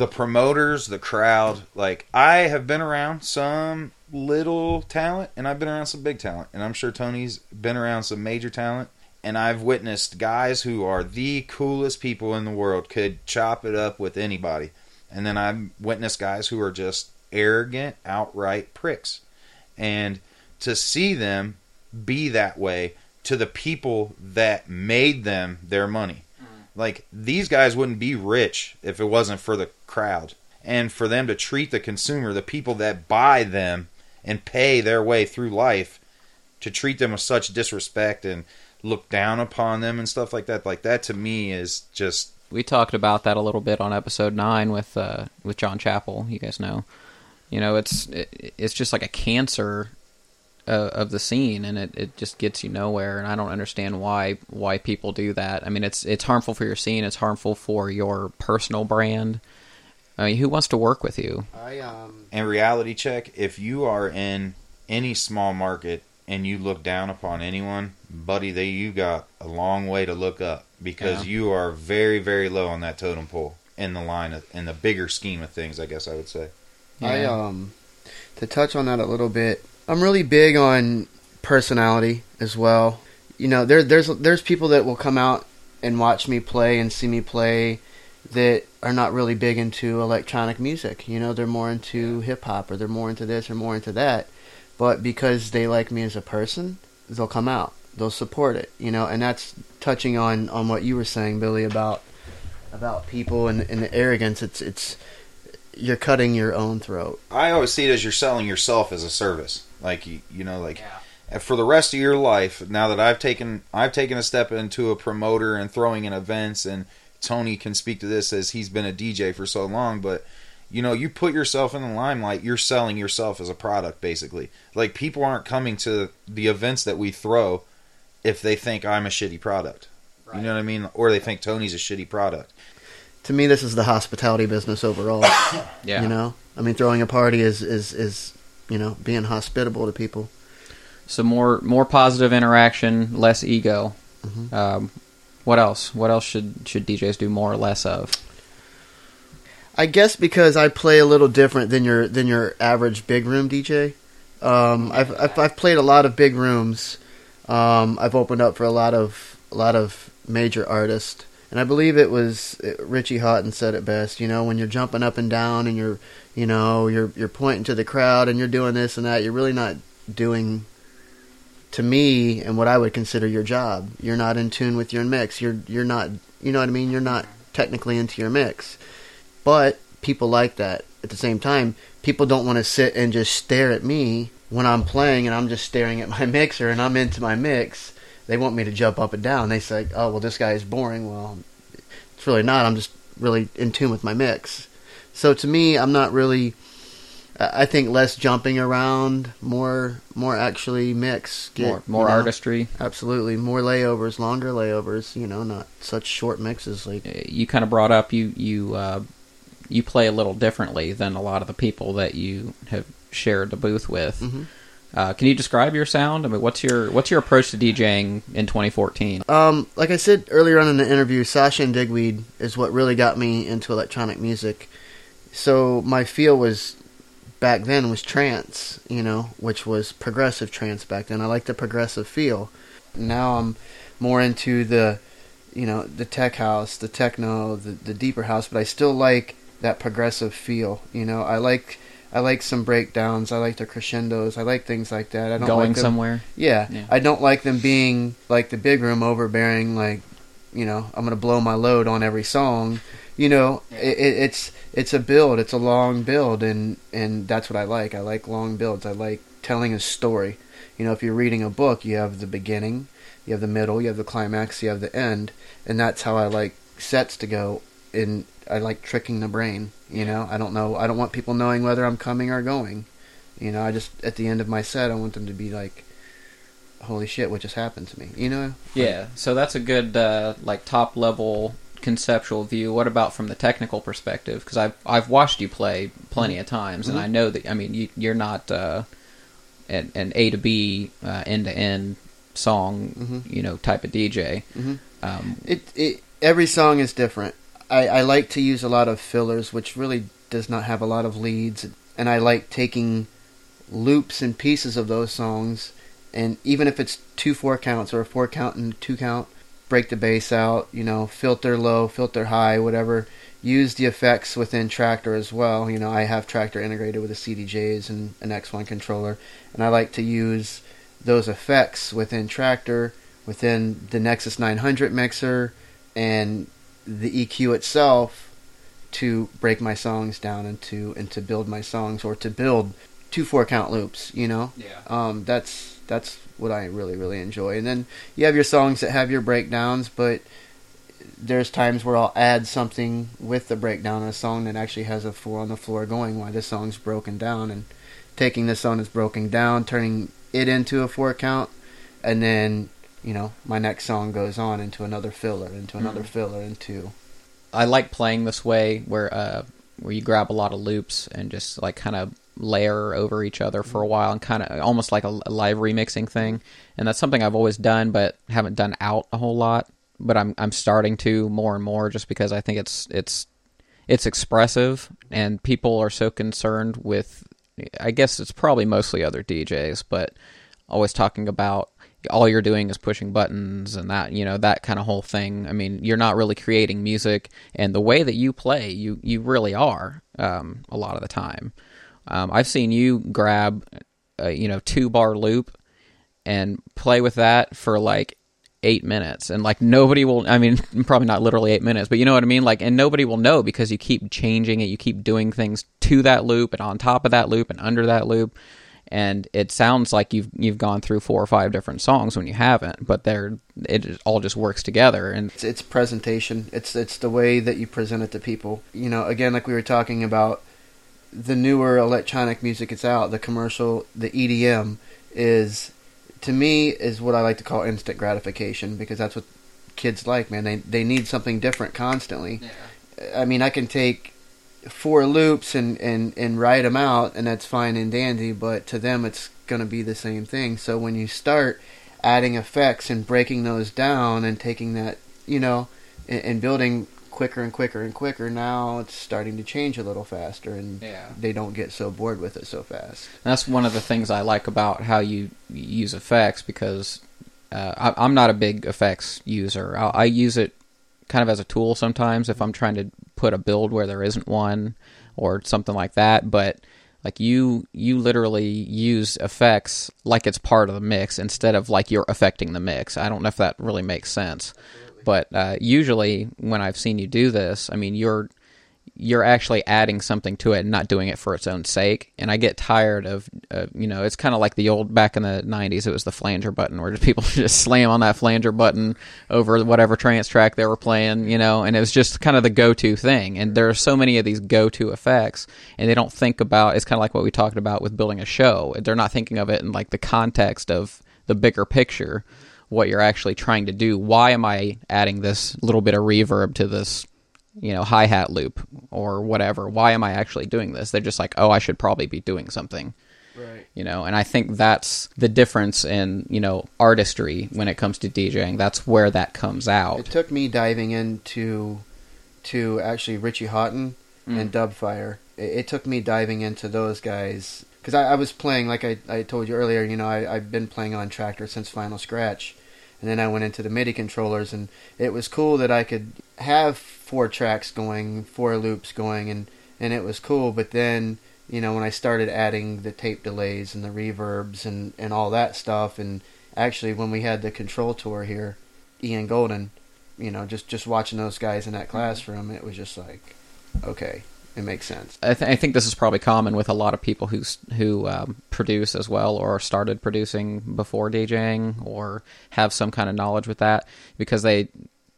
the promoters, the crowd. Like I have been around some little talent and I've been around some big talent. And I'm sure Tony's been around some major talent and I've witnessed guys who are the coolest people in the world could chop it up with anybody. And then I've witnessed guys who are just arrogant, outright pricks. And to see them be that way to the people that made them their money. Like these guys wouldn't be rich if it wasn't for the crowd. And for them to treat the consumer, the people that buy them and pay their way through life, to treat them with such disrespect and look down upon them and stuff like that, like that to me is just we talked about that a little bit on episode 9 with uh with John Chappell you guys know you know it's it, it's just like a cancer uh, of the scene and it, it just gets you nowhere and I don't understand why why people do that. I mean it's it's harmful for your scene, it's harmful for your personal brand. I mean, who wants to work with you? I um and reality check if you are in any small market and you look down upon anyone buddy they you got a long way to look up because Yeah. you are very very low on that totem pole in the line of, in the bigger scheme of things i guess i would say I um to touch on that a little bit. I'm really big on personality as well. You know, there there's there's people that will come out and watch me play and see me play that are not really big into electronic music. You know, they're more into hip hop or they're more into this or more into that. But because they like me as a person, they'll come out. They'll support it. You know, and that's touching on on what you were saying, Billy, about about people and, and the arrogance. It's it's you're cutting your own throat. i always see it as you're selling yourself as a service like you, you know like and uh, for the rest of your life now that i've taken i've taken a step into a promoter and throwing in events and tony can speak to this as he's been a dj for so long but you know you put yourself in the limelight you're selling yourself as a product basically. Like people aren't coming to the events that we throw if they think i'm a shitty product. You know what i mean? Or they think tony's a shitty product. To me, this is the hospitality business overall. Yeah. You know, I mean, throwing a party is is is you know being hospitable to people. So more more positive interaction, less ego. Mhm. Um, what else? What else should should DJs do more or less of? I guess because I play a little different than your than your average big room DJ. Um, I've, I've I've played a lot of big rooms. Um, I've opened up for a lot of a lot of major artists, and I believe it was Richie Hawtin said it best. You know, when you're jumping up and down and you're you know you're you're pointing to the crowd and you're doing this and that, you're really not doing to me and what I would consider your job. You're not in tune with your mix. You're you're not you know what I mean. You're not technically into your mix. But people like that. At the same time, people don't want to sit and just stare at me when I'm playing and I'm just staring at my mixer and I'm into my mix. They want me to jump up and down. They say, "Oh, well, this guy is boring." Well, it's really not. I'm just really in tune with my mix. So to me, I'm not really. I think less jumping around, more, more actually mix. Get, more more you know, artistry. Absolutely, more layovers, longer layovers. You know, not such short mixes. Like Uh, You kind of brought up you you uh, you play a little differently than a lot of the people that you have shared the booth with. Mhm. Uh, can you describe your sound? I mean, what's your what's your approach to DJing in 2014? Um, like I said earlier on in the interview, Sasha and Digweed is what really got me into electronic music. So my feel was back then was trance, you know, which was progressive trance back then. I like the progressive feel. Now I'm more into the, you know, the tech house, the techno, the the deeper house, but I still like that progressive feel. You know, I like I like some breakdowns. I like the crescendos. I like things like that. I don't Going like them, somewhere? yeah, Yeah. I don't like them being like the big room overbearing. Like, you know, I'm gonna blow my load on every song. You know, it, it, it's it's a build. It's a long build, and and that's what I like. I like long builds. I like telling a story. You know, if you're reading a book, you have the beginning, you have the middle, you have the climax, you have the end, and that's how I like sets to go. And I like tricking the brain. You know, I don't know. I don't want people knowing whether I'm coming or going. You know, I just at the end of my set, I want them to be like, "Holy shit, what just happened to me?" You know? Yeah, so that's a good uh, like top level conceptual view. What about from the technical perspective? Because I've I've watched you play plenty of times, and Mhm. I know that I mean you, you're not uh, an, an A to B end to end song Mhm. you know type of DJ. hmm Um, It it every song is different. I I like to use a lot of fillers, which really does not have a lot of leads, and I like taking loops and pieces of those songs, and even if it's two four counts or a four count and two count, break the bass out. You know, filter low, filter high, whatever. Use the effects within Traktor as well. You know, I have Traktor integrated with the CDJs and an X1 controller, and I like to use those effects within Traktor, within the Nexus 900 mixer, and the EQ itself to break my songs down and to and to build my songs or to build two four count loops. You know, yeah. um, that's that's what I really really enjoy. And then you have your songs that have your breakdowns, but there's times where I'll add something with the breakdown, a song that actually has a four on the floor going why this song's broken down, and taking this song that's broken down, turning it into a four count, and then you know my next song goes on into another filler, into another Mhm. filler, into I like playing this way where uh where you grab a lot of loops and just like kind of layer over each other for a while and kind of almost like a, a live remixing thing. And that's something I've always done but haven't done out a whole lot, but I'm I'm starting to more and more just because I think it's it's it's expressive and people are so concerned with I guess it's probably mostly other DJs, but always talking about all you're doing is pushing buttons and that you know that kind of whole thing. I mean you're not really creating music and the way that you play you you really are um, a lot of the time. Um, i've seen you grab a, you know two bar loop and play with that for like eight minutes and like nobody will i mean probably not literally eight minutes but you know what i mean? Like and nobody will know because you keep changing it you keep doing things to that loop and on top of that loop and under that loop and it sounds like you've you've gone through four or five different songs when you haven't but they're it all just works together and it's, it's presentation. It's it's the way that you present it to people. You know, again, like we were talking about, the newer electronic music it's out, the commercial, the EDM is, to me, is what I like to call instant gratification because that's what kids like. Man, they they need something different constantly, I mean, I can take four loops and, and, and write them out, and that's fine and dandy, but to them it's going to be the same thing. So when you start adding effects and breaking those down and taking that, you know, and, and building quicker and quicker and quicker, now it's starting to change a little faster, and Yeah. they don't get so bored with it so fast. That's one of the things I like about how you use effects because uh, I, I'm not a big effects user. I, I use it kind of as a tool sometimes if I'm trying to put a build where there isn't one or something like that. But like you, you literally use effects like it's part of the mix instead of like you're affecting the mix. I don't know if that really makes sense. But uh, usually, when I've seen you do this, I mean, you're you're actually adding something to it and not doing it for its own sake. And I get tired of, uh, you know, it's kind of like the old back in the '90s. It was the flanger button, where people just slam on that flanger button over whatever trance track they were playing, you know. And it was just kind of the go-to thing. And there are so many of these go-to effects, and they don't think about. It's kind of like what we talked about with building a show. They're not thinking of it in like the context of the bigger picture what you're actually trying to do. Why am I adding this little bit of reverb to this, you know, hi hat loop or whatever? Why am I actually doing this? They're just like, oh, I should probably be doing something, Right. you know. And I think that's the difference in you know artistry when it comes to DJing. That's where that comes out. It took me diving into to actually Richie Hawtin and mm. Dubfire. It, it took me diving into those guys because I, I was playing like I, I told you earlier. You know, I, I've been playing on Traktor since Final Scratch, and then I went into the MIDI controllers, and it was cool that I could have four tracks going, four loops going, and and it was cool. But then you know when I started adding the tape delays and the reverbs and and all that stuff, and actually when we had the control tour here, Ean Golden, you know, just just watching those guys in that mm-hmm. classroom, it was just like, okay, it makes sense. I, th- I think this is probably common with a lot of people who who um, produce as well, or started producing before DJing, or have some kind of knowledge with that, because they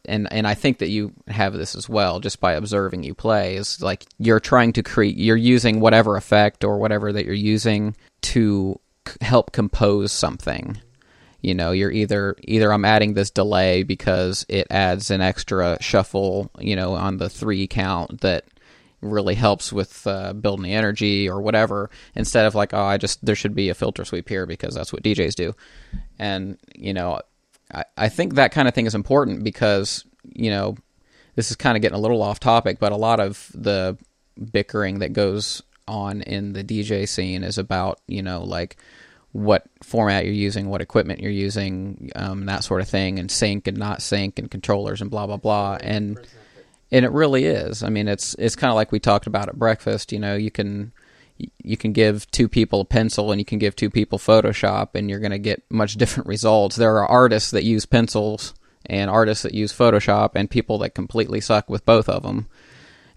and and I think that you have this as well, just by observing you play. Is like you're trying to create, you're using whatever effect or whatever that you're using to c- help compose something. You know, you're either either I'm adding this delay because it adds an extra shuffle, you know, on the three count that really helps with uh, building the energy or whatever instead of like oh i just there should be a filter sweep here because that's what djs do and you know i, I think that kind of thing is important because you know this is kind of getting a little off topic but a lot of the bickering that goes on in the dj scene is about you know like what format you're using, what equipment you're using, um, that sort of thing, and sync and not sync, and controllers and blah blah blah. And and it really is. I mean, it's it's kind of like we talked about at breakfast. You know, you can you can give two people a pencil and you can give two people Photoshop, and you're going to get much different results. There are artists that use pencils and artists that use Photoshop, and people that completely suck with both of them.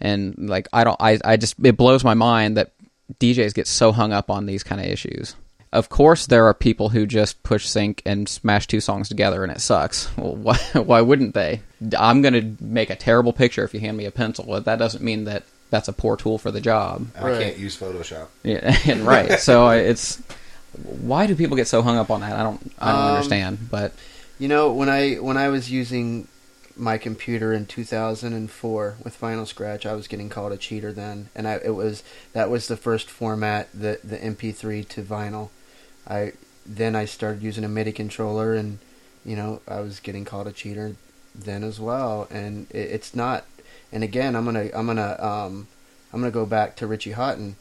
And like, I don't, I, I just it blows my mind that DJs get so hung up on these kind of issues. Of course, there are people who just push sync and smash two songs together and it sucks. Well, why, why wouldn't they? I'm going to make a terrible picture if you hand me a pencil, but that doesn't mean that that's a poor tool for the job. I Right. can't use Photoshop. Yeah, and right. So it's why do people get so hung up on that? I don't I don't Um, understand. But You know, when I when I was using my computer in 2004 with Final Scratch, I was getting called a cheater then, and I it was that was the first format the the MP3 to vinyl. I then I started using a MIDI controller, and you know I was getting called a cheater then as well, and it, it's not. And again, I'm gonna I'm gonna um I'm gonna go back to Richie Hawtin.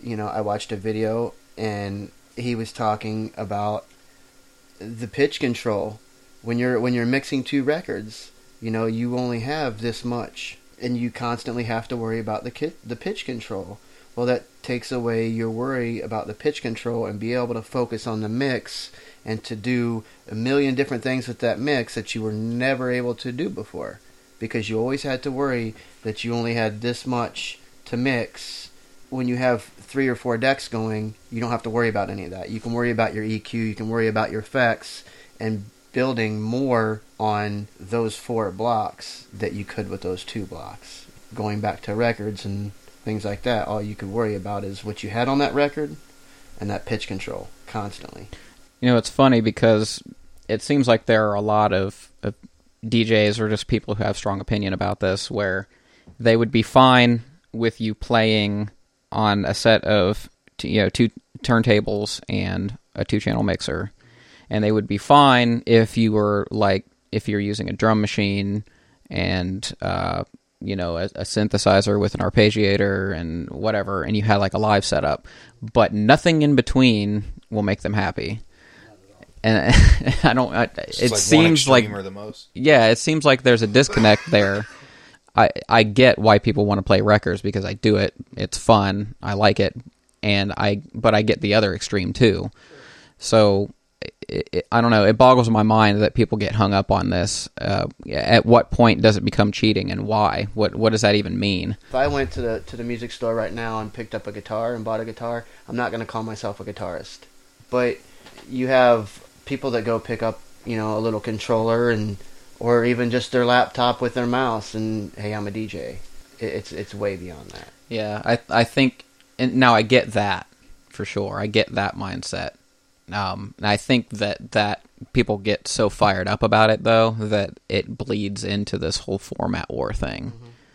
You know, I watched a video and he was talking about the pitch control when you're when you're mixing two records you know you only have this much and you constantly have to worry about the kit, the pitch control well that takes away your worry about the pitch control and be able to focus on the mix and to do a million different things with that mix that you were never able to do before because you always had to worry that you only had this much to mix when you have three or four decks going, you don't have to worry about any of that. You can worry about your EQ, you can worry about your effects, and building more on those four blocks that you could with those two blocks. Going back to records and things like that, all you could worry about is what you had on that record and that pitch control constantly. You know, it's funny because it seems like there are a lot of, of DJs or just people who have strong opinion about this where they would be fine with you playing on a set of you know two turntables and a two channel mixer, and they would be fine if you were like if you're using a drum machine and uh, you know a, a synthesizer with an arpeggiator and whatever, and you had like a live setup, but nothing in between will make them happy. And I don't. I, It's it like one seems like or the most. yeah, it seems like there's a disconnect there. I I get why people want to play records because I do it. It's fun. I like it, and I but I get the other extreme too. So it, it, I don't know. It boggles my mind that people get hung up on this. Uh, at what point does it become cheating, and why? What what does that even mean? If I went to the to the music store right now and picked up a guitar and bought a guitar, I'm not going to call myself a guitarist. But you have people that go pick up, you know, a little controller and or even just their laptop with their mouse and hey, I'm a DJ. It, it's it's way beyond that. Yeah, I I think and now I get that for sure. I get that mindset. Um, and I think that that people get so fired up about it though that it bleeds into this whole format war thing.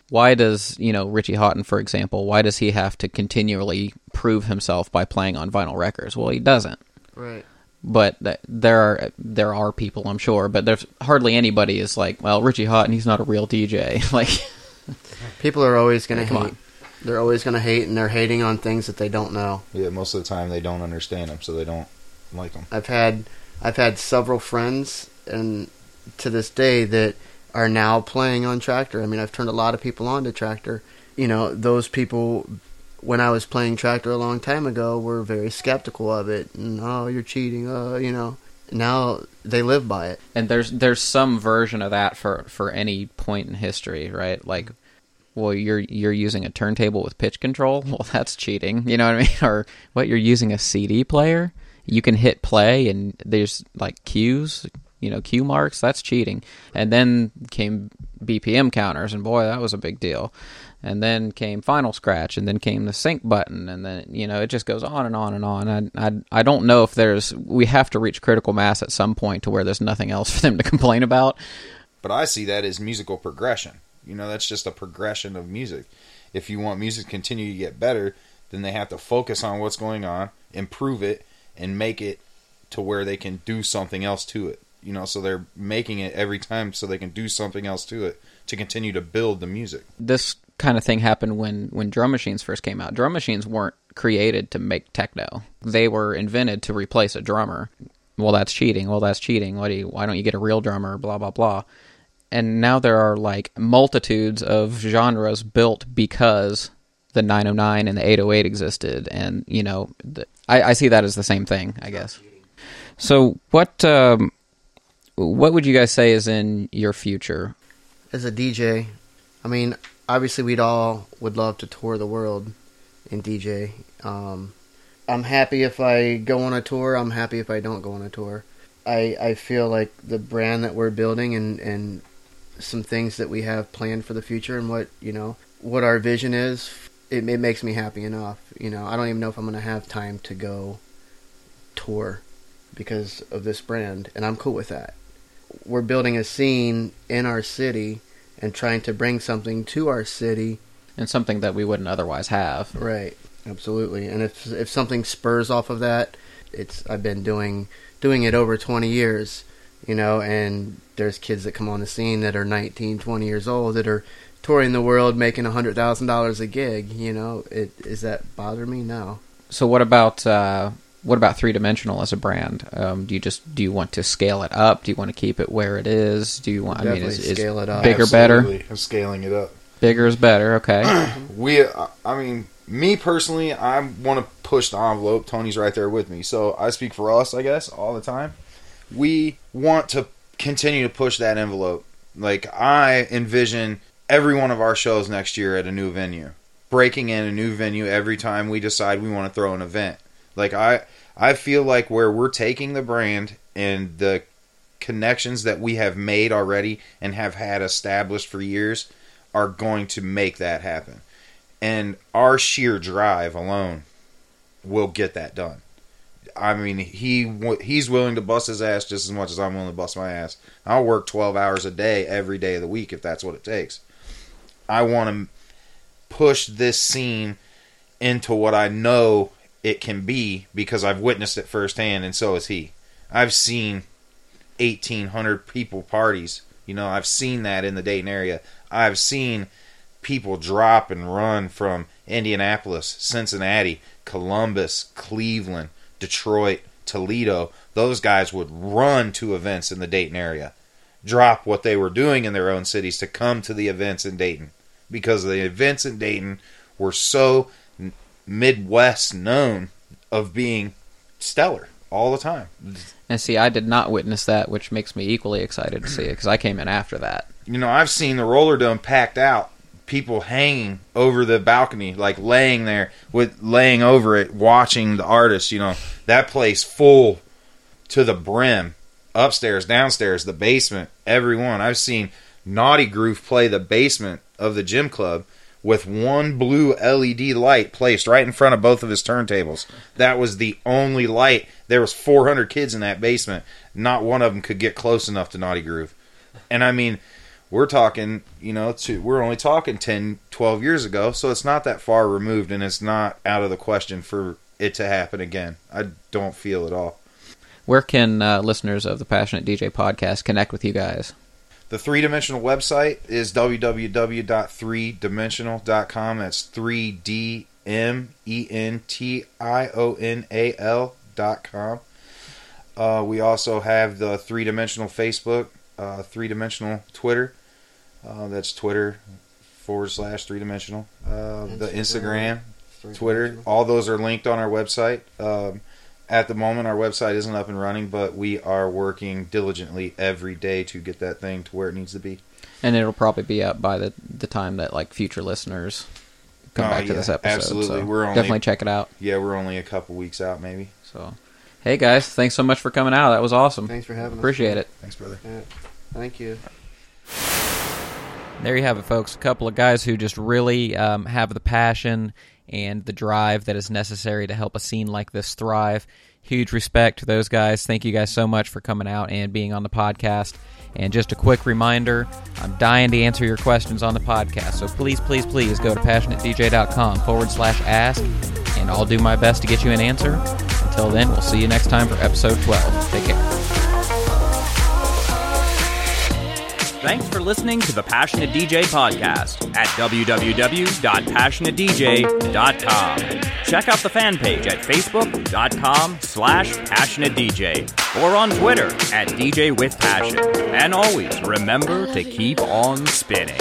Why does you know Richie Hawtin, for example? Why does he have to continually prove himself by playing on vinyl records? Well, he doesn't. Right. But th- there are there are people, I'm sure, but there's hardly anybody is like, well, Richie Hawtin, he's not a real DJ. like, People are always going to Come hate. on. They're always going to hate and they're hating on things that they don't know. Yeah, most of the time they don't understand them, so they don't like them. I've had I've had several friends and to this day that are now playing on Traktor. I mean, I've turned a lot of people on to Traktor. You know, those people when I was playing Traktor a long time ago we were very skeptical of it and oh, you're cheating, uh, you know. Now they live by it. and there's there's some version of that for for any point in history, right? Like, well, you're you're using a turntable with pitch control. Well, that's cheating. You know what I mean? Or what? You're using a CD player. You can hit play, and there's like cues. You know, cue marks. That's cheating. And then came BPM counters, and boy, that was a big deal. And then came Final Scratch, and then came the sync button, and then you know it just goes on and on and on. I, I I don't know if there's we have to reach critical mass at some point to where there's nothing else for them to complain about. But I see that as musical progression. You know, that's just a progression of music. If you want music to continue to get better, then they have to focus on what's going on, improve it, and make it to where they can do something else to it. You know, so they're making it every time so they can do something else to it to continue to build the music. This kind of thing happened when when drum machines first came out. Drum machines weren't created to make techno; they were invented to replace a drummer. Well, that's cheating. Well, that's cheating. Why do you, why don't you get a real drummer? Blah blah blah. And now there are like multitudes of genres built because the 909 and the 808 existed, and you know, the, I, I see that as the same thing, I guess. So, what um, what would you guys say is in your future? As a DJ, I mean, obviously we'd all would love to tour the world and DJ. Um, I'm happy if I go on a tour. I'm happy if I don't go on a tour. I I feel like the brand that we're building and and some things that we have planned for the future and what you know what our vision is. It, it makes me happy enough. You know, I don't even know if I'm gonna have time to go tour because of this brand, and I'm cool with that. We're building a scene in our city and trying to bring something to our city. And something that we wouldn't otherwise have. Right. Absolutely. And if if something spurs off of that, it's I've been doing doing it over 20 years, you know, and there's kids that come on the scene that are 19, 20 years old that are touring the world making $100,000 a gig, you know. It is that bother me? No. So what about uh, what about 3DMentional as a brand? Um, do you just do you want to scale it up? Do you want to keep it where it is? Do you want? I mean, is, Definitely is scale it up. bigger better? I'm scaling it up. Bigger is better. Okay. we i mean me personally i want to push the envelope tony's right there with me so i speak for us i guess all the time we want to continue to push that envelope like i envision every one of our shows next year at a new venue breaking in a new venue every time we decide we want to throw an event like i i feel like where we're taking the brand and the connections that we have made already and have had established for years are going to make that happen. And our sheer drive alone will get that done. I mean, he he's willing to bust his ass just as much as I'm willing to bust my ass. I'll work 12 hours a day every day of the week if that's what it takes. I want to push this scene into what I know it can be because I've witnessed it firsthand, and so has he. I've seen 1,800 people parties. You know, I've seen that in the Dayton area. I've seen people drop and run from Indianapolis, Cincinnati, Columbus, Cleveland, Detroit, Toledo. Those guys would run to events in the Dayton area, drop what they were doing in their own cities to come to the events in Dayton because the events in Dayton were so Midwest known of being stellar all the time. And see, I did not witness that, which makes me equally excited to see it because I came in after that. You know, I've seen the roller dome packed out, people hanging over the balcony, like laying there with laying over it, watching the artists. You know, that place full to the brim, upstairs, downstairs, the basement, everyone. I've seen Naughty Groove play the basement of the gym club with one blue LED light placed right in front of both of his turntables. That was the only light. There was 400 kids in that basement. Not one of them could get close enough to Naughty Groove. And I mean, we're talking, you know, to, we're only talking 10, 12 years ago, so it's not that far removed and it's not out of the question for it to happen again. I don't feel at all. Where can uh, listeners of the Passionate DJ podcast connect with you guys? The 3DMentional website is www.3dmentional.com. That's 3D M E N T I O N A L dot com. Uh, we also have the 3DMentional Facebook, uh, 3DMentional Twitter. Uh, that's Twitter forward slash 3DMentional. Uh, the Instagram, Twitter, all those are linked on our website. Um, at the moment, our website isn't up and running, but we are working diligently every day to get that thing to where it needs to be. And it'll probably be up by the the time that like future listeners come Oh, back to this episode. absolutely. So We're only- definitely check it out. Yeah, we're only a couple weeks out, maybe. So, hey guys, thanks so much for coming out. That was awesome. Thanks for having us. Appreciate it. Thanks, brother. Yeah. Thank you. There you have it, folks. A couple of guys who just really um, have the passion and the drive that is necessary to help a scene like this thrive. Huge respect to those guys. Thank you guys so much for coming out and being on the podcast. And just a quick reminder I'm dying to answer your questions on the podcast. So please, please, please go to passionatedj.com forward slash ask, and I'll do my best to get you an answer. Until then, we'll see you next time for episode 12. Take care. Thanks for listening to the Passionate DJ podcast at www.passionatedj.com. Check out the fan page at facebook.com slash passionatedj or on Twitter at DJ with Passion. And always remember to keep on spinning.